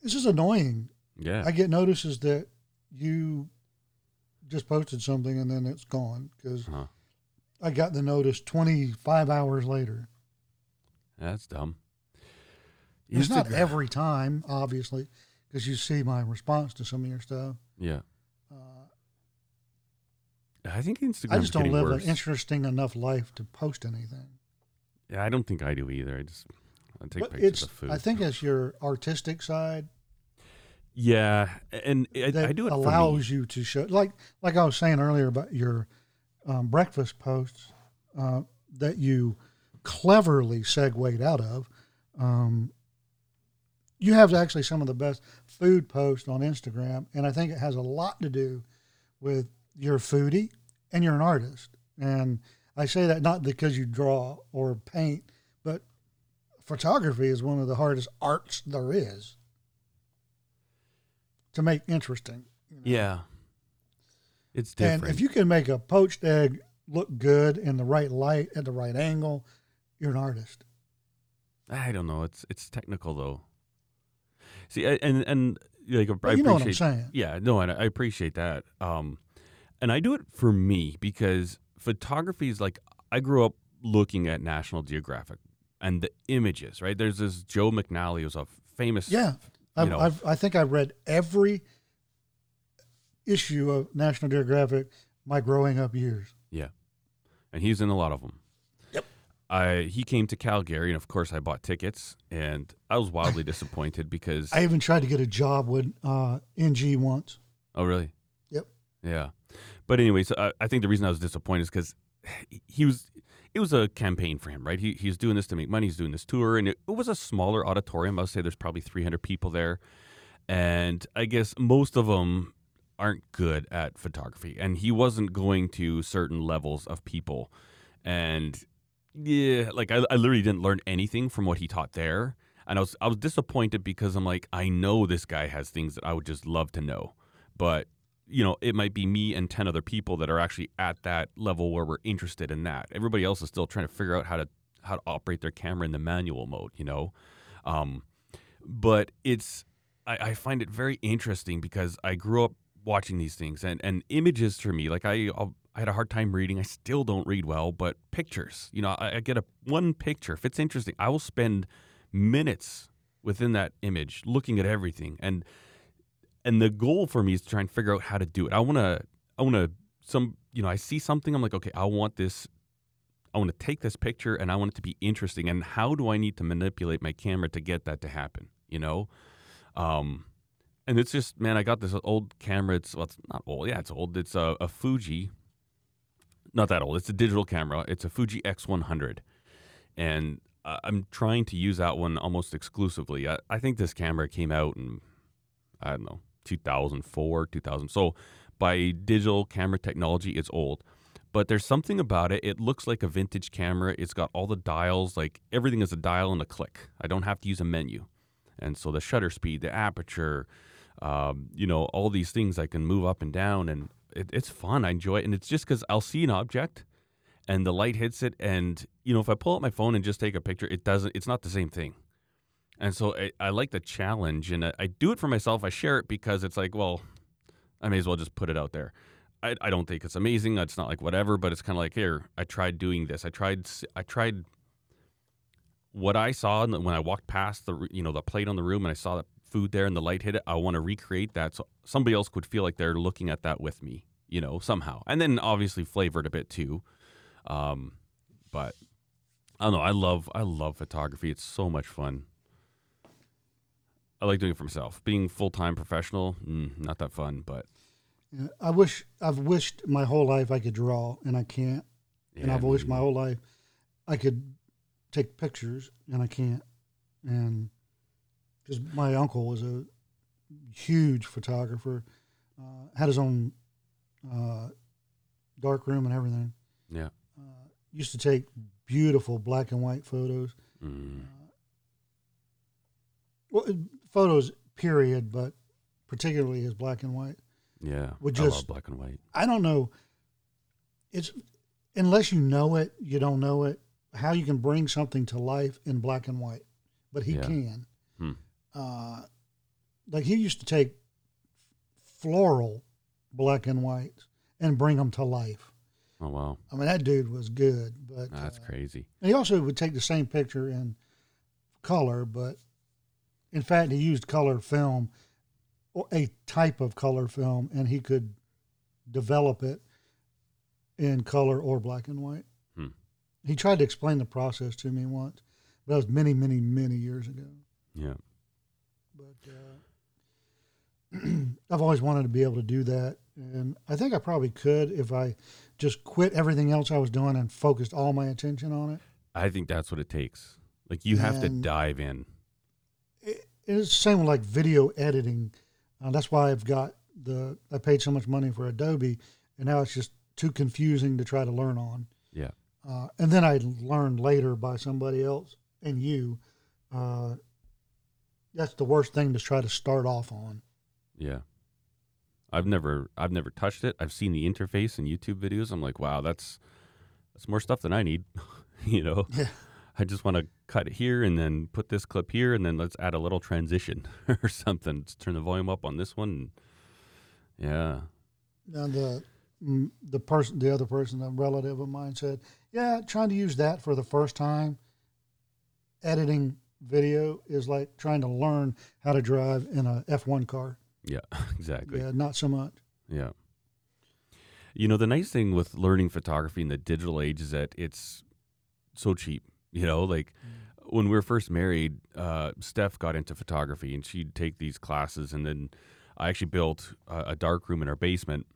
this is annoying. Yeah. I get notices that you just posted something and then it's gone because Huh. I got the notice 25 hours later. That's dumb. It's not every time, obviously, because you see my response to some of your stuff. Yeah. Uh, I think Instagram. I just don't live worse. an interesting enough life to post anything. Yeah, I don't think I do either. I just I take But pictures of food. I think it's your artistic side yeah, and I, that I do it allows you to show, like, like I was saying earlier about your um, breakfast posts uh, that you cleverly segued out of. Um, you have actually some of the best food posts on Instagram, and I think it has a lot to do with you're a foodie and you're an artist. And I say that not because you draw or paint, but photography is one of the hardest arts there is to make interesting. you know. Yeah, it's different. And if you can make a poached egg look good in the right light at the right angle, you're an artist. I don't know. It's it's technical though. See, I- and and like I you know what I'm saying. Yeah, no, and I appreciate that. Um, and I do it for me because photography is like I grew up looking at National Geographic and the images. Right, there's this Joe McNally who's a famous. Yeah, I've, know. I've, I think I've read every issue of National Geographic my growing up years. Yeah, and he's in a lot of them. Yep. I he came to Calgary, and of course I bought tickets, and I was wildly disappointed because I even tried to get a job with uh, NG once. oh really Yep. yeah, but anyway, so I, I think the reason I was disappointed is because he was it was a campaign for him, right? He he's doing this to make money. He's doing this tour, and it, it was a smaller auditorium. I would say there's probably 300 people there, and I guess most of them aren't good at photography, and he wasn't going to certain levels of people, and yeah, like I, I literally didn't learn anything from what he taught there, and I was I was disappointed because I'm like I know this guy has things that I would just love to know, but you know, it might be me and 10 other people that are actually at that level where we're interested in that. Everybody else is still trying to figure out how to how to operate their camera in the manual mode, you know. Um, but it's I, I find it very interesting because I grew up watching these things and and images for me like I I'll, I had a hard time reading. I still don't read well, but pictures, you know, I, I get a one picture. If it's interesting, I will spend minutes within that image looking at everything and and the goal for me is to try and figure out how to do it. I want to I want to some you know I see something I'm like okay I want this I want to take this picture and I want it to be interesting and how do I need to manipulate my camera to get that to happen? You know? Um and it's just man I got this old camera. It's well it's not old. Yeah it's old. It's a, a Fuji not that old. It's a digital camera. It's a Fuji X100 and uh, I'm trying to use that one almost exclusively. I, I think this camera came out in I don't know 2004, 2000. So by digital camera technology, it's old. But there's something about it. It looks like a vintage camera. It's got all the dials, like everything is a dial and a click. I don't have to use a menu. And so the shutter speed, the aperture, um, you know, all these things I can move up and down, and it, it's fun. I enjoy it, and it's just because I'll see an object, and the light hits it, and you know, if I pull out my phone and just take a picture, it doesn't. It's not the same thing. And so I, I like the challenge, and I, I, do it for myself. I share it because it's like, well, I may as well just put it out there. I, I don't think it's amazing. It's not like whatever, but it's kind of like here. I tried doing this. I tried. I tried what I saw when I walked past the you know the plate on the room and I saw the food there and the light hit it. I want to recreate that so somebody else could feel like they're looking at that with me. You know somehow, and then obviously flavored a bit too. Um, but I don't know. I love I love photography. It's so much fun. I like doing it for myself. Being full time professional, mm, not that fun. But I wish I've wished my whole life I could draw, and I can't. Yeah, and I've wished my whole life I could take pictures, and I can't. And because my uncle was a huge photographer, uh, had his own uh, dark room and everything. Yeah. Uh, used to take beautiful black and white photos. Mm. well, photos, period, but particularly his black and white. Yeah, would just, I love black and white. I don't know. It's unless you know it, you don't know it. How you can bring something to life in black and white, but he yeah. can. Hmm. Uh, like he used to take floral black and whites and bring them to life. Oh wow! I mean that dude was good, but that's uh, crazy. he also would take the same picture in color, but in fact, he used color film, or a type of color film, and he could develop it in color or black and white. Hmm. He tried to explain the process to me once, but that was many, many, many years ago. Yeah. But uh, I've always wanted to be able to do that, and I think I probably could if I just quit everything else I was doing and focused all my attention on it. I think that's what it takes. Like you have to dive in it's the same with like video editing. Uh, that's why I've got the I paid so much money for Adobe, and now it's just too confusing to try to learn on. Yeah. Uh, and then I learned later by somebody else and you. Uh, that's the worst thing to try to start off on. Yeah. I've never I've never touched it. I've seen the interface in YouTube videos. I'm like, wow, that's that's more stuff than I need. you know. Yeah. I just want to cut it here and then put this clip here and then let's add a little transition or something. Let's turn the volume up on this one. Yeah. Now the mm, the person, the other person, a relative of mine said, "Yeah, trying to use that for the first time, editing video is like trying to learn how to drive in a F1 car." Yeah, exactly. Yeah, not so much. Yeah. You know, the nice thing with learning photography in the digital age is that it's so cheap you know, like mm. when we were first married, uh, Steph got into photography and she'd take these classes, and then I actually built a, a dark room in our basement.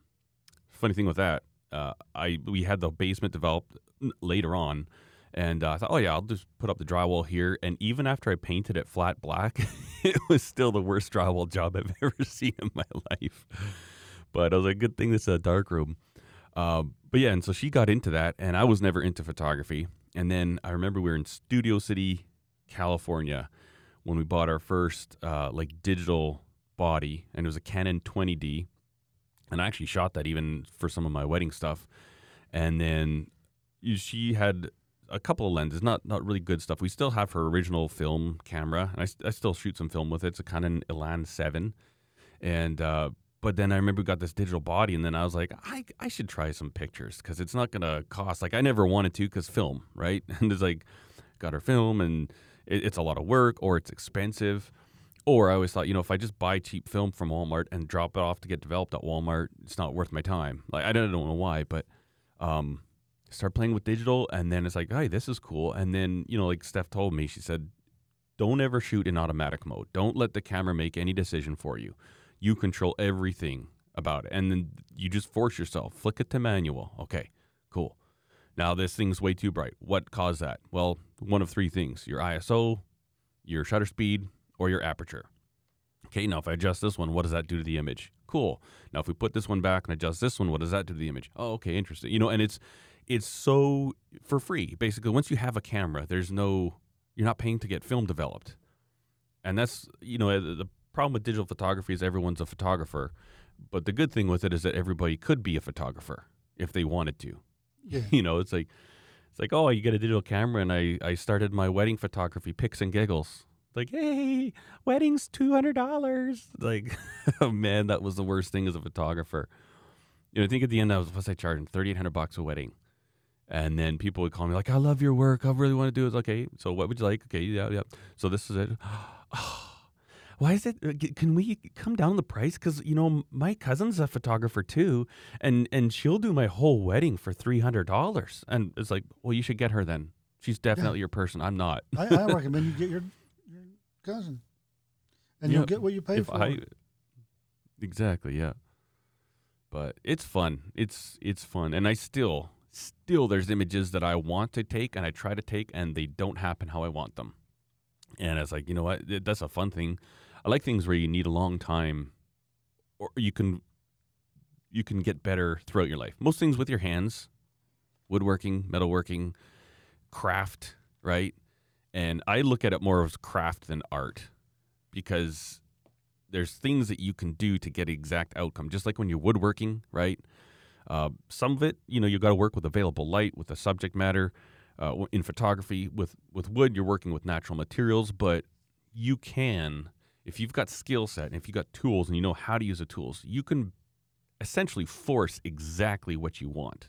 Funny thing with that, uh, I we had the basement developed later on, and uh, I thought, oh yeah, I'll just put up the drywall here. And even after I painted it flat black, it was still the worst drywall job I've ever seen in my life. But I was like, good thing this is a dark room. Um, but yeah, and so she got into that, and I was never into photography. And then I remember we were in Studio City, California, when we bought our first uh, like digital body, and it was a Canon 20D. and I actually shot that even for some of my wedding stuff. And then she had a couple of lenses, not not really good stuff. We still have her original film camera, and I, I still shoot some film with it. It's a Canon Elan Seven, and uh, but then I remember we got this digital body, and then I was like, I I should try some pictures because it's not gonna cost. Like I never wanted to because film, right? And it's like got her film, and it, it's a lot of work, or it's expensive. Or I always thought, you know, if I just buy cheap film from Walmart and drop it off to get developed at Walmart, it's not worth my time. Like I don't, don't know why, but um, start playing with digital, and then it's like, hey, this is cool. And then you know, like Steph told me, she said, don't ever shoot in automatic mode. Don't let the camera make any decision for you. You control everything about it, and then you just force yourself. Flick it to manual. Okay, cool. Now this thing's way too bright. What caused that? Well, one of three things: your ISO, your shutter speed, or your aperture. Okay, now if I adjust this one, what does that do to the image? Cool. Now if we put this one back and adjust this one, what does that do to the image? Oh, okay, interesting. You know, and it's it's so for free. Basically, once you have a camera, there's no you're not paying to get film developed. And that's, you know, the problem with digital photography is everyone's a photographer. But the good thing with it is that everybody could be a photographer if they wanted to. Yeah. You know, it's like it's like, oh, you get a digital camera and I, I started my wedding photography pics and giggles. Like, hey, wedding's two hundred dollars. Like, oh man, that was the worst thing as a photographer. You know, I think at the end I was what's I charging? Thirty eight hundred bucks a wedding. And then people would call me like, I love your work. I really want to do it. Like, Okay, so what would you like? Okay, yeah, yeah. So this is it. Oh, Why is it? uh, Can we come down the price? Because you know my cousin's a photographer too, and and she'll do my whole wedding for three hundred dollars. And it's like, well, you should get her then. She's definitely your person. I'm not. I, I recommend you get your your cousin, and Yeah, you'll get what you pay for. I exactly yeah. But it's fun. It's it's fun, and I still still there's images that I want to take and I try to take, and they don't happen how I want them. And it's like you know what? That's a fun thing. I like things where you need a long time, or you can you can get better throughout your life. Most things with your hands, woodworking, metalworking, craft, right? And I look at it more as craft than art because there's things that you can do to get exact outcome. Just like when you're woodworking, right? Uh, some of it, you know, you got to work with available light, with the subject matter. Uh, in photography, with with wood, you're working with natural materials, but you can, if you've got skill set and if you've got tools and you know how to use the tools, you can essentially force exactly what you want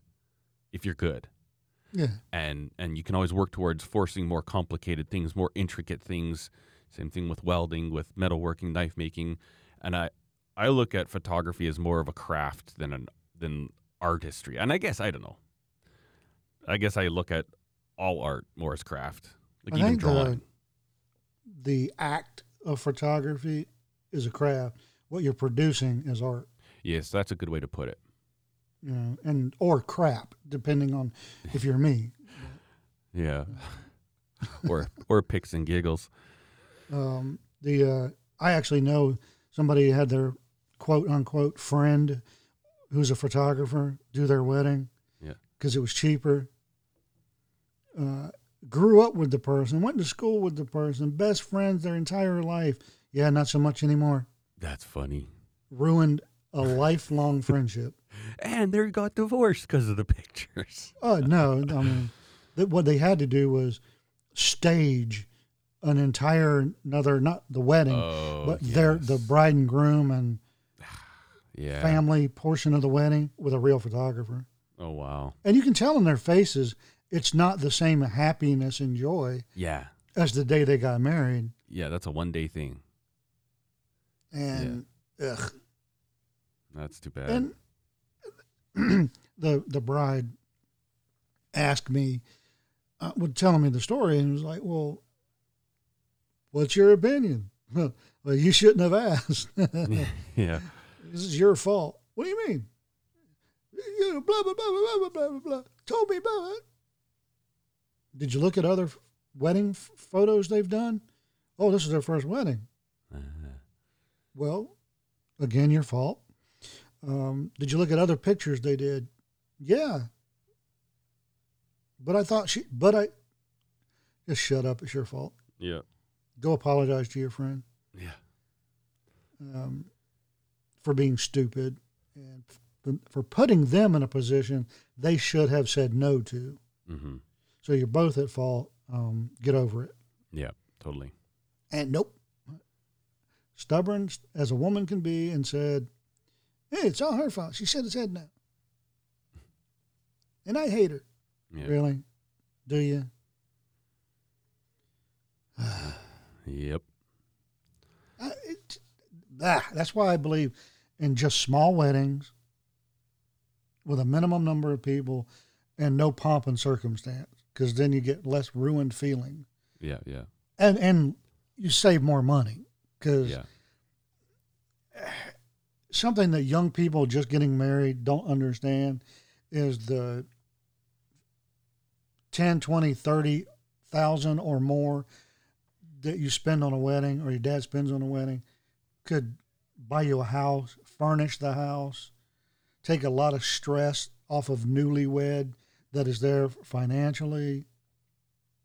if you're good yeah, and and you can always work towards forcing more complicated things, more intricate things. Same thing with welding, with metalworking, knife making, and I I look at photography as more of a craft than an than artistry. And I guess I don't know. I guess I look at all art more as craft, like I even drawing. the the act of photography is a craft. What you're producing is art. yes, that's a good way to put it. You know, and or crap, depending on if you're me. Yeah, or or picks and giggles. Um, the uh, I actually know somebody had their quote unquote friend who's a photographer do their wedding. Yeah. Because it was cheaper. Uh, grew up with the person, went to school with the person, best friends their entire life. Yeah, not so much anymore. That's funny. Ruined a lifelong friendship. And they got divorced because of the pictures. Oh no! I mean, that what they had to do was stage an entire another not the wedding, Oh, but their the bride and groom and yeah. family portion of the wedding with a real photographer. Oh wow. And you can tell in their faces it's not the same happiness and joy Yeah. as the day they got married. Yeah, that's a one day thing. And ugh. That's too bad. And the the bride asked me, uh, was telling me the story, and was like, "Well, what's your opinion?" well, you shouldn't have asked. yeah. this is your fault. What do you mean? You know, blah blah blah blah blah blah blah blah. Told me about it. Did you look at other wedding f- photos they've done? Oh, this is their first wedding. Uh, Well, again, your fault. Um, did you look at other pictures they did? Yeah. But I thought she, but I, just shut up. It's your fault. yeah. Go apologize to your friend Yeah. um, for being stupid and for putting them in a position they should have said no to. Mm-hmm. So you're both at fault. Um, get over it. Yeah, totally. And nope. Stubborn as a woman can be, and said, "Hey, it's all her fault. She should have said no." And I hate her. Yeah. Really? Do you? Yep. I, it, ah, that's why I believe in just small weddings with a minimum number of people and no pomp and circumstance, because then you get less ruined feeling, Yeah, yeah, and and you save more money. Because yeah. something that young people just getting married don't understand is the 10 20 30,000 or more that you spend on a wedding or your dad spends on a wedding could buy you a house, furnish the house, take a lot of stress off of newlywed that is there financially.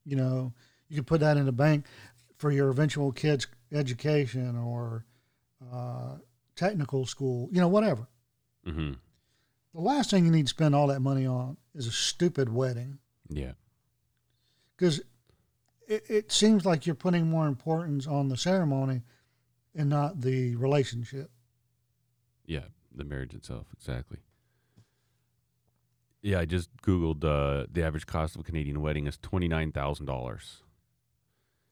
You know, you could put that in a bank for your eventual kids' education or uh, technical school, you know, whatever. Mm-hmm. The last thing you need to spend all that money on is a stupid wedding Yeah. because it, it seems like you're putting more importance on the ceremony and not the relationship. Yeah, the marriage itself, exactly. Yeah, I just googled uh, the average cost of a Canadian wedding is twenty nine thousand dollars.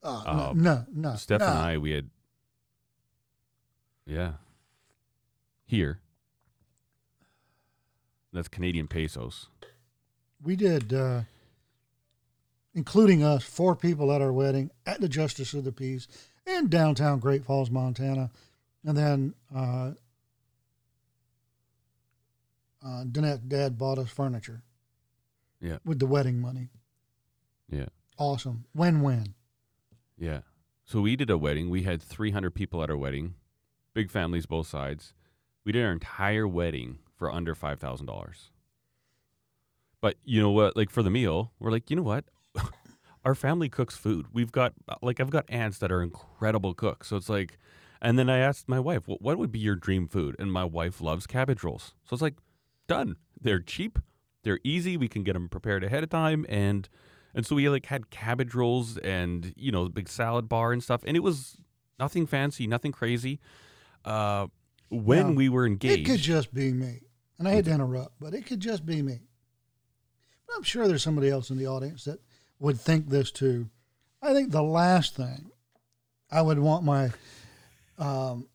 Uh, Um, no, no, no. Steph no. and I, we had, yeah, here. That's Canadian pesos. we did, uh, including us, four people at our wedding at the Justice of the Peace in downtown Great Falls, Montana. And then uh, Danette's dad bought us furniture. Yeah. With the wedding money. Yeah, Awesome. Win win. yeah. So we did a wedding. We had three hundred people at our wedding, big families both sides. We did our entire wedding for under five thousand dollars. But you know what? Like for the meal, we're like, you know what? Our family cooks food. We've got like I've got aunts that are incredible cooks. So it's like, and then I asked my wife, "What what would be your dream food?" And my wife loves cabbage rolls. So it's like, done. They're cheap. They're easy. We can get them prepared ahead of time, and and so we like had cabbage rolls and you know the big salad bar and stuff. And it was nothing fancy, nothing crazy. Uh, when Now, we were engaged, It could just be me. And I hate to interrupt, but it could just be me. But I'm sure there's somebody else in the audience that would think this too. I think the last thing I would want my um,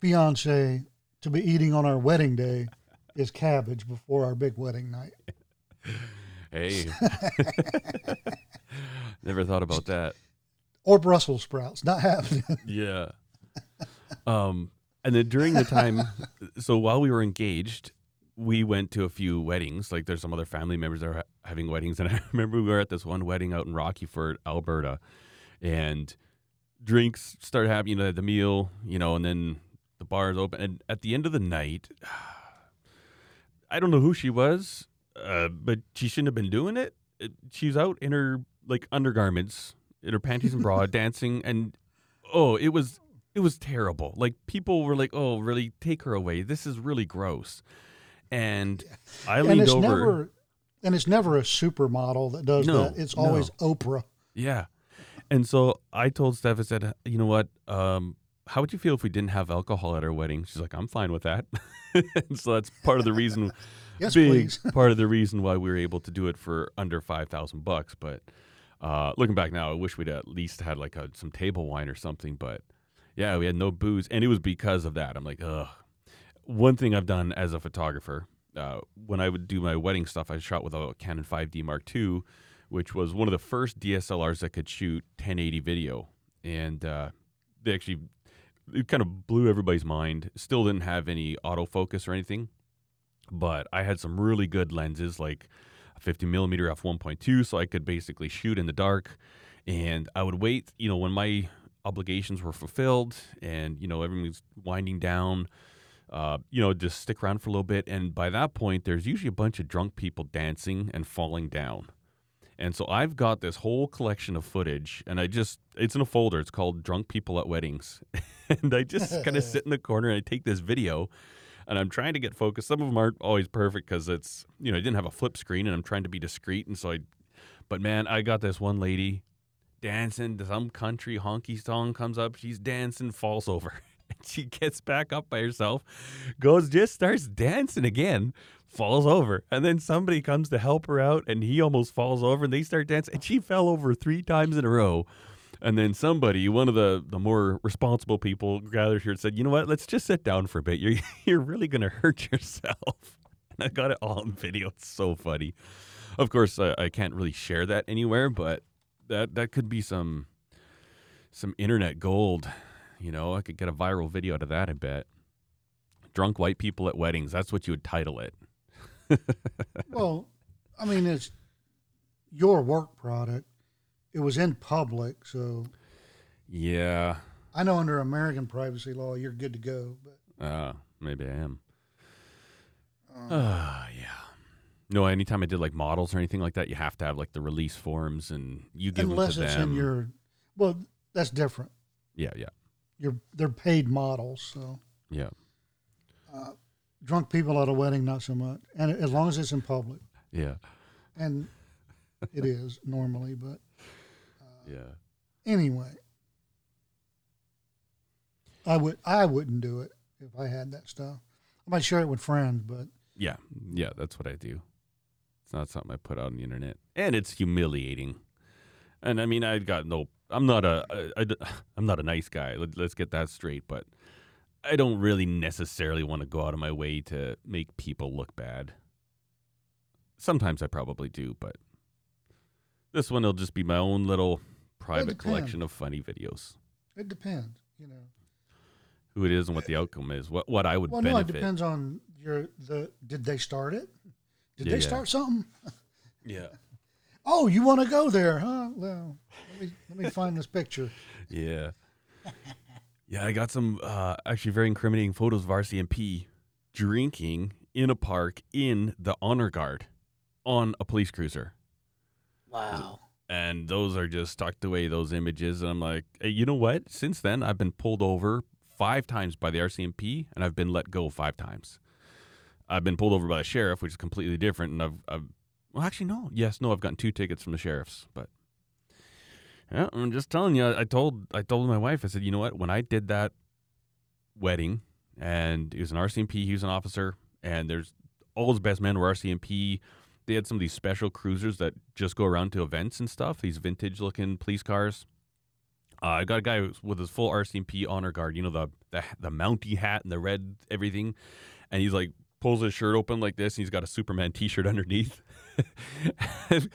fiance to be eating on our wedding day is cabbage before our big wedding night. Hey. Never thought about that. Or Brussels sprouts. Not happening. Yeah. Um, and then during the time, so while we were engaged, we went to a few weddings. Like there's some other family members that are ha- having weddings, and I remember we were at this one wedding out in Rockyford, Alberta, and drinks started happening. You know, the meal, you know, and then the bars open. And at the end of the night, I don't know who she was, uh, but she shouldn't have been doing it. It- She's out in her like undergarments, in her panties and bra, dancing, and oh, it was it was terrible. Like people were like, "Oh, really? Take her away. This is really gross." And I and leaned it's over. never and it's never a supermodel that does No, that. It's always Oprah. Yeah. And so I told Steph, I said, you know what? Um, how would you feel if we didn't have alcohol at our wedding? She's like, I'm fine with that. and so that's part of the reason, Yes, please. part of the reason why we were able to do it for under 5000 bucks. But uh, looking back now, I wish we'd at least had like a, some table wine or something. But yeah, we had no booze. And it was because of that. I'm like, ugh. One thing I've done as a photographer, uh, when I would do my wedding stuff, I shot with a Canon 5D Mark II, which was one of the first DSLRs that could shoot 1080 video. And uh, they actually, it kind of blew everybody's mind. Still didn't have any autofocus or anything, but I had some really good lenses, like a 50 millimeter f 1.2, so I could basically shoot in the dark. And I would wait, you know, when my obligations were fulfilled and, you know, everything was winding down uh, you know, just stick around for a little bit. And by that point, there's usually a bunch of drunk people dancing and falling down. And so I've got this whole collection of footage, and I just, it's in a folder. It's called Drunk People at Weddings. and I just kind of sit in the corner and I take this video and I'm trying to get focused. Some of them aren't always perfect because it's, you know, I didn't have a flip screen and I'm trying to be discreet. And so I, but man, I got this one lady dancing to some country honky song comes up. She's dancing, falls over. she gets back up by herself, goes, just starts dancing again, falls over. And then somebody comes to help her out and he almost falls over and they start dancing. And she fell over three times in a row. And then somebody, one of the, the more responsible people, gathered here and said, "You know what? Let's just sit down for a bit. You're you're really going to hurt yourself." And I got it all on video. It's so funny. Of course, I, I can't really share that anywhere, but that that could be some some internet gold. You know, I could get a viral video out of that. I bet. Drunk white people at weddings. That's what you would title it. Well, I mean, it's your work product. It was in public, so Yeah. I know under American privacy law, you're good to go. But Uh, maybe I am. um, Uh, yeah. No, anytime I did like models or anything like that, you have to have like the release forms and you give unless them to it's them. in your, well, that's different. yeah, yeah, You're they're paid models, so yeah. uh, drunk people at a wedding, not so much. And as long as it's in public, Yeah. and it is normally, but Yeah. anyway, I would I wouldn't do it if I had that stuff. I might share it with friends, but Yeah. Yeah, that's what I do. It's not something I put out on the internet. And it's humiliating. And I mean, I've got no I'm not a I, I, I'm not a nice guy. Let, let's get that straight, but I don't really necessarily want to go out of my way to make people look bad. Sometimes I probably do, but this one will just be my own little private collection of funny videos. it depends, you know. Who it is and what the outcome is. What what I would Well, no, it depends on your the. Did they start it? Did Yeah, they yeah. start something? Yeah. Oh, you want to go there, huh? Well, let me let me find this picture. Yeah. yeah, I got some uh, actually very incriminating photos of RCMP drinking in a park in the honor guard on a police cruiser. Wow. And those are just tucked away, those images. And I'm like, hey, you know what? Since then, I've been pulled over five times by the RCMP and I've been let go five times. I've been pulled over by the sheriff, which is completely different. And I've, I've well, actually, no. Yes, no, I've gotten two tickets from the sheriffs, but yeah, I'm just telling you. I told I told my wife. I said, you know what? When I did that wedding, and he was an RCMP, he was an officer, and there's all his best men were RCMP. They had some of these special cruisers that just go around to events and stuff. These vintage looking police cars. Uh, I got a guy with his full RCMP honor guard. You know the the the Mountie hat and the red everything, and he's like pulls his shirt open like this, and he's got a Superman T-shirt underneath.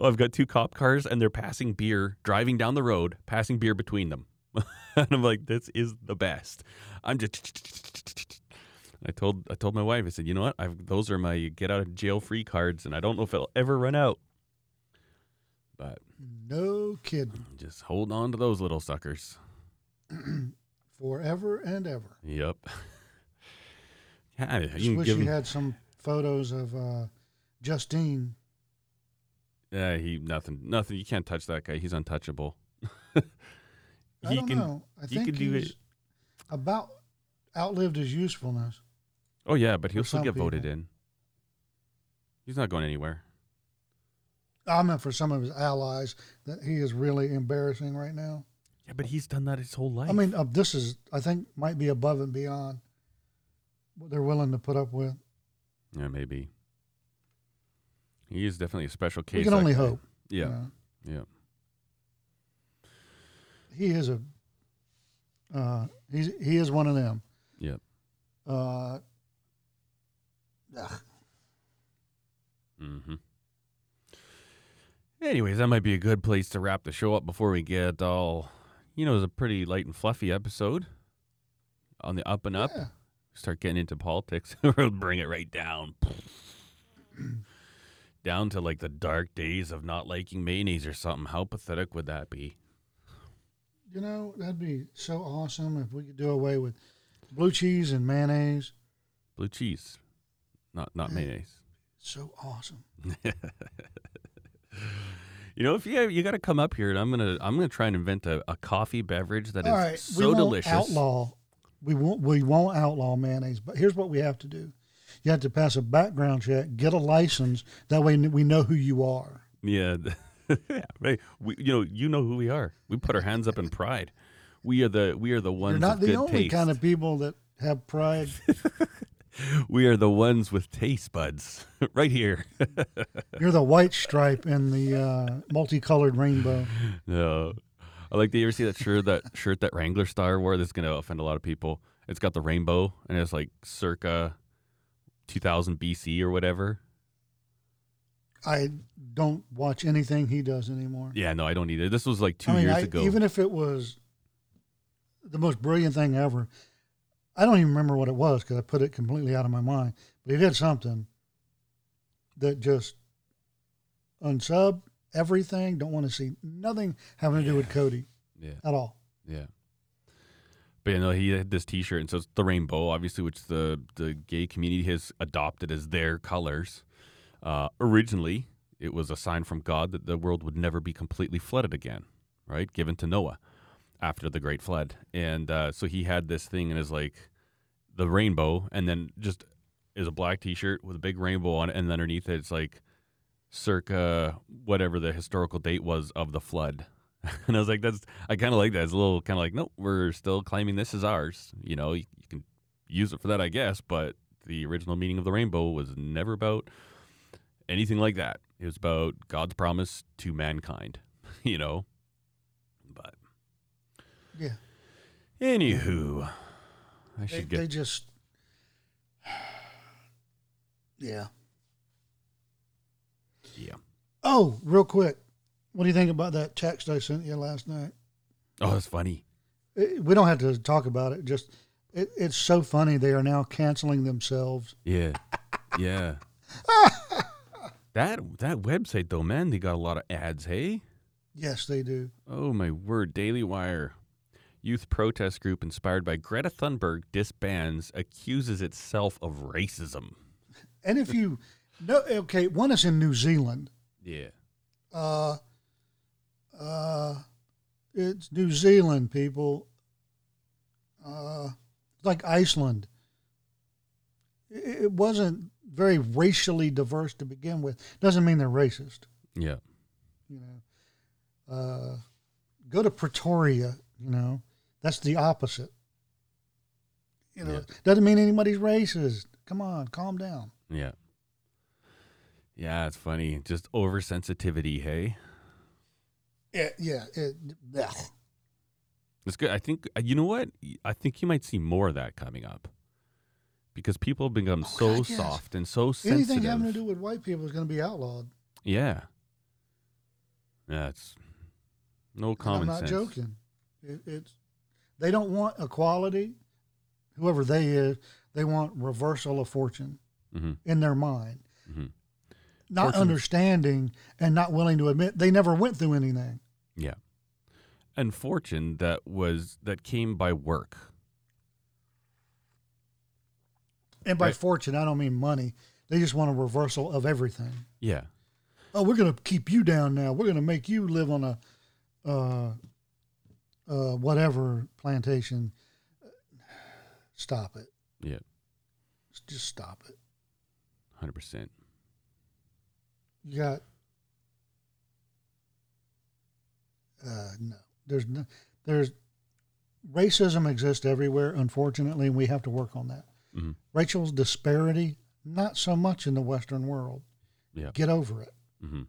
I've got two cop cars, and they're passing beer, driving down the road, passing beer between them. and I'm like, this is the best. I'm just. I told I told my wife. I said, you know what? I've, those are my get out of jail free cards, and I don't know if it'll ever run out. But No kidding. just hold on to those little suckers. Forever and ever. Yep. yeah, you Just wish you had some photos of uh, Justine. Yeah, he nothing, nothing. You can't touch that guy. He's untouchable. I he don't can. know. I he think could do he's it. about outlived his usefulness. Oh yeah, but he'll still some get voted in. He's not going anywhere. I meant for some of his allies that he is really embarrassing right now. Yeah, but he's done that his whole life. I mean, uh, this is I think might be above and beyond what they're willing to put up with. yeah, maybe. He is definitely a special case. we can only hope. Yeah, you know. yeah. he is a uh, he's he is one of them. Yeah. Uh. Mm-hmm. Anyways, that might be a good place to wrap the show up before we get all. You know, it was a pretty light and fluffy episode. On the up and up, Yeah. start getting into politics. we'll bring it right down. down to like the dark days of not liking mayonnaise or something. How pathetic would that be? You know, that'd be so awesome if we could do away with blue cheese and mayonnaise. Blue cheese, not not mayonnaise. So awesome. You know, if you you got to come up here, and I'm gonna I'm gonna try and invent a, a coffee beverage that is All right, we so won't delicious. outlaw. We won't. We won't outlaw mayonnaise. But here's what we have to do: you have to pass a background check, get a license. That way, we know who you are. Yeah, yeah. Hey, we, you know, you know who we are. We put our hands up in pride. We are the we are the ones You're not the only taste. kind of people that have pride. we are the ones with taste buds right here. You're the white stripe in the uh, multicolored rainbow. no, I like. Do you ever see that shirt that shirt that Wranglerstar wore? That's gonna offend a lot of people. It's got the rainbow and it's like circa 2000 BC or whatever. I don't watch anything he does anymore. Yeah, no, I don't either. This was like two I mean, years I, ago. even if it was the most brilliant thing ever, I don't even remember what it was because I put it completely out of my mind. But he did something that just unsub everything. Don't want to see nothing having to do with Cody yeah. at all. Yeah. But you know, he had this T-shirt, and so it's the rainbow, obviously, which the the gay community has adopted as their colors. Uh, originally, it was a sign from God that the world would never be completely flooded again, right? Given to Noah after the great flood, and uh, so he had this thing and is like the rainbow, and then just is a black T-shirt with a big rainbow on it, and underneath it, it's like circa whatever the historical date was of the flood. and I was like, that's I kind of like that. It's a little kind of like, nope, we're still claiming this is ours. You know, you, you can use it for that, I guess, but the original meaning of the rainbow was never about anything like that. It was about God's promise to mankind. You know, but Yeah. anywho, I They, should they get just, yeah. yeah. Oh, real quick. What do you think about that text I sent you last night? Oh, that's funny. It, we don't have to talk about it. Just, it, it's so funny. They are now canceling themselves. Yeah, yeah. that that website though, man, they got a lot of ads. Hey. Yes, they do. Oh my word! Daily Wire. Youth protest group inspired by Greta Thunberg disbands, accuses itself of racism. And if you no, okay, one is in New Zealand. Yeah. Uh, uh, it's New Zealand people. Uh, like Iceland. It, it wasn't very racially diverse to begin with. Doesn't mean they're racist. Yeah. You know, uh, go to Pretoria. You know, that's the opposite. You know, Yeah. doesn't mean anybody's racist. Come on, calm down. Yeah. Yeah, it's funny. Just oversensitivity, hey? Yeah, yeah. It, blech. It's good. I think, you know what? I think you might see more of that coming up because people have become Oh, so God, yes. soft and so sensitive. Anything having to do with white people is going to be outlawed. yeah. Yeah, it's no common I'm not sense. joking. It, it's they don't want equality. Whoever they is, they want reversal of fortune hmm in their mind. Mhm. Not Fortune- understanding and not willing to admit they never went through anything. Yeah. And fortune that was, that came by work. And by Right. fortune, I don't mean money. They just want a reversal of everything. Yeah. Oh, we're going to keep you down now. We're going to make you live on a uh, uh, whatever plantation. Stop it. Yeah. Just stop it. 100%. You got uh, no. There's no, there's racism exists everywhere. Unfortunately, and we have to work on that. Mhm. Racial disparity, not so much in the Western world. Yeah. Get over it. hmm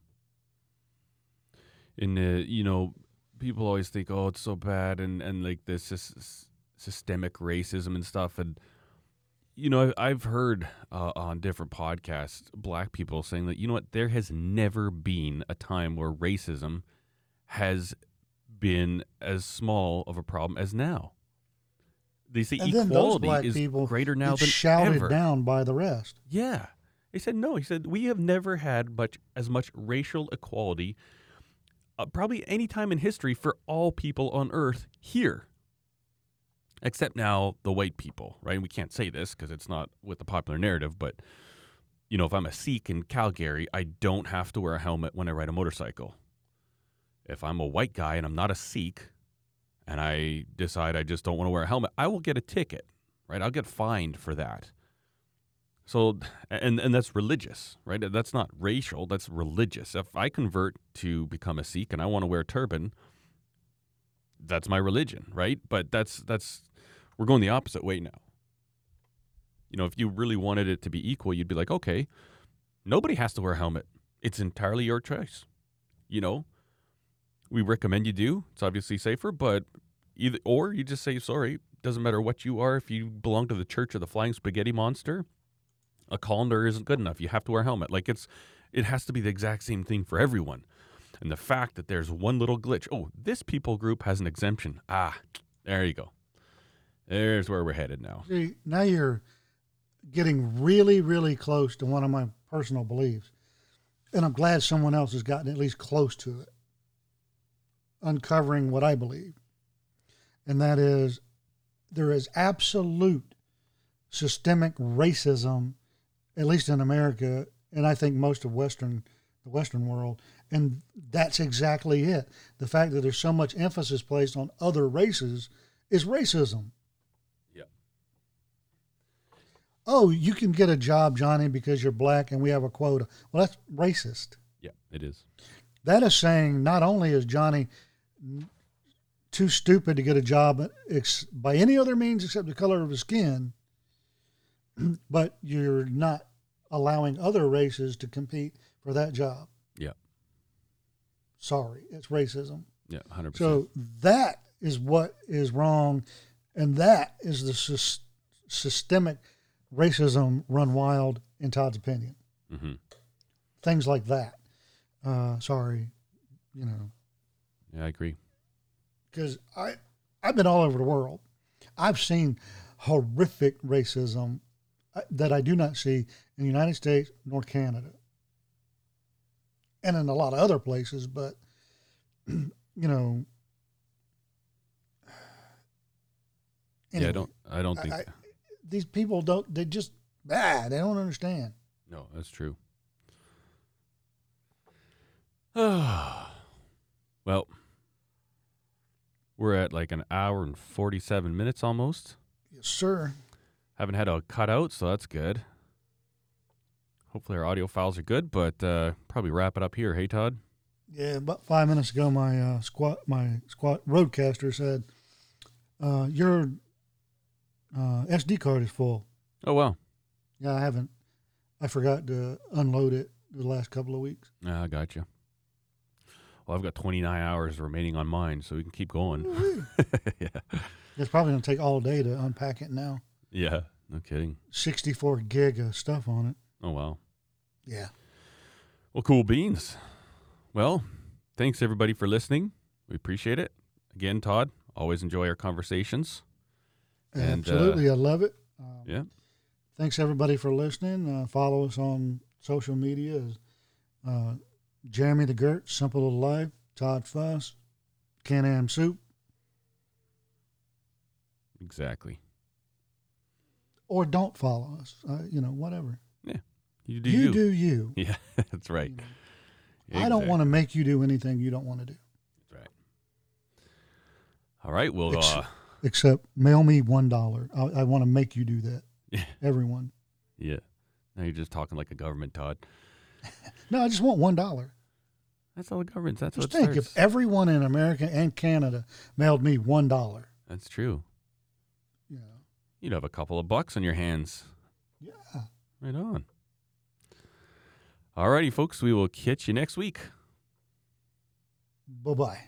And uh, you know, people always think, "Oh, it's so bad," and and like this sys- systemic racism and stuff. And you know, I've heard uh, on different podcasts black people saying that you know what, there has never been a time where racism has been as small of a problem as now. They say And equality black is people greater now than shouted ever. down by the rest. Yeah. He said no. He said we have never had much as much racial equality uh, probably any time in history for all people on earth here. Except now the white people, right? We can't say this because it's not with the popular narrative, but you know, if I'm a Sikh in Calgary, I don't have to wear a helmet when I ride a motorcycle. If I'm a white guy and I'm not a Sikh, and I decide I just don't want to wear a helmet, I will get a ticket, right? I'll get fined for that. So, and and that's religious, right? That's not racial. That's religious. If I convert to become a Sikh and I want to wear a turban, that's my religion, right? But that's that's we're going the opposite way now. You know, if you really wanted it to be equal, you'd be like, okay, nobody has to wear a helmet. It's entirely your choice. You know, we recommend you do. It's obviously safer, but either or you just say sorry. Doesn't matter what you are. If you belong to the Church of the Flying Spaghetti Monster, a colander isn't good enough. You have to wear a helmet. Like it's, it has to be the exact same thing for everyone. And the fact that there's one little glitch. Oh, this people group has an exemption. Ah, there you go. There's where we're headed now. See, now you're getting really, really close to one of my personal beliefs. And I'm glad someone else has gotten at least close to it, uncovering what I believe. And that is there is absolute systemic racism, at least in America, and I think most of Western the Western world. And that's exactly it. The fact that there's so much emphasis placed on other races is racism. Yep. Oh, you can get a job, Johnny, because you're black and we have a quota. Well, that's racist. Yeah, it is. That is saying not only is Johnny too stupid to get a job by any other means except the color of his skin, but you're not allowing other races to compete for that job. Yeah. Sorry, it's racism. Yeah, 100%. So that is what is wrong, and that is the sys- systemic racism run wild in Todd's opinion. hmm Things like that. Uh, sorry, you know, Yeah, I agree. because I I've been all over the world. I've seen horrific racism uh, that I do not see in the United States nor Canada, and in a lot of other places. But you know, Yeah, I don't. I don't think. I- these people don't. They just bad. They don't understand. no, that's true. well, we're at like an hour and forty-seven minutes almost. Yes, sir. Haven't had a cutout, so that's good. Hopefully our audio files are good, but uh, probably wrap it up here. Hey, Todd. Yeah, about five minutes ago, my uh, squat, my squat RodeCaster said, uh, "Your uh, SD card is full." Oh well. Yeah, I haven't. I forgot to unload it the last couple of weeks. Yeah, I got you. Well, I've got 29 hours remaining on mine, so we can keep going. yeah. It's probably going to take all day to unpack it now. Yeah. No kidding. 64 gig of stuff on it. Oh wow. Yeah. Well, cool beans. Well, thanks everybody for listening. We appreciate it. Again, Todd, always enjoy our conversations. And, uh, Absolutely. I love it. Um, Yeah. Thanks, everybody, for listening. Uh, follow us on social media. Uh, Jeremy the Gert, Simple Little Life, Todd Fuss, Can Am Soup, Exactly. or don't follow us. Uh, you know, whatever. Yeah. You do you, you. do you. Yeah, that's right. I don't want to make you do anything you don't want to do. That's right. All right. Well, uh, Except mail me one dollar. I, I want to make you do that. Yeah. Everyone. yeah. Now you're just talking like a government, Todd. No, I just want one dollar. That's all the government. That's Just what think if everyone in America and Canada mailed me one dollar. That's true. Know. You'd have a couple of bucks on your hands. Yeah. Right on. All righty, folks. We will catch you next week. Bye bye.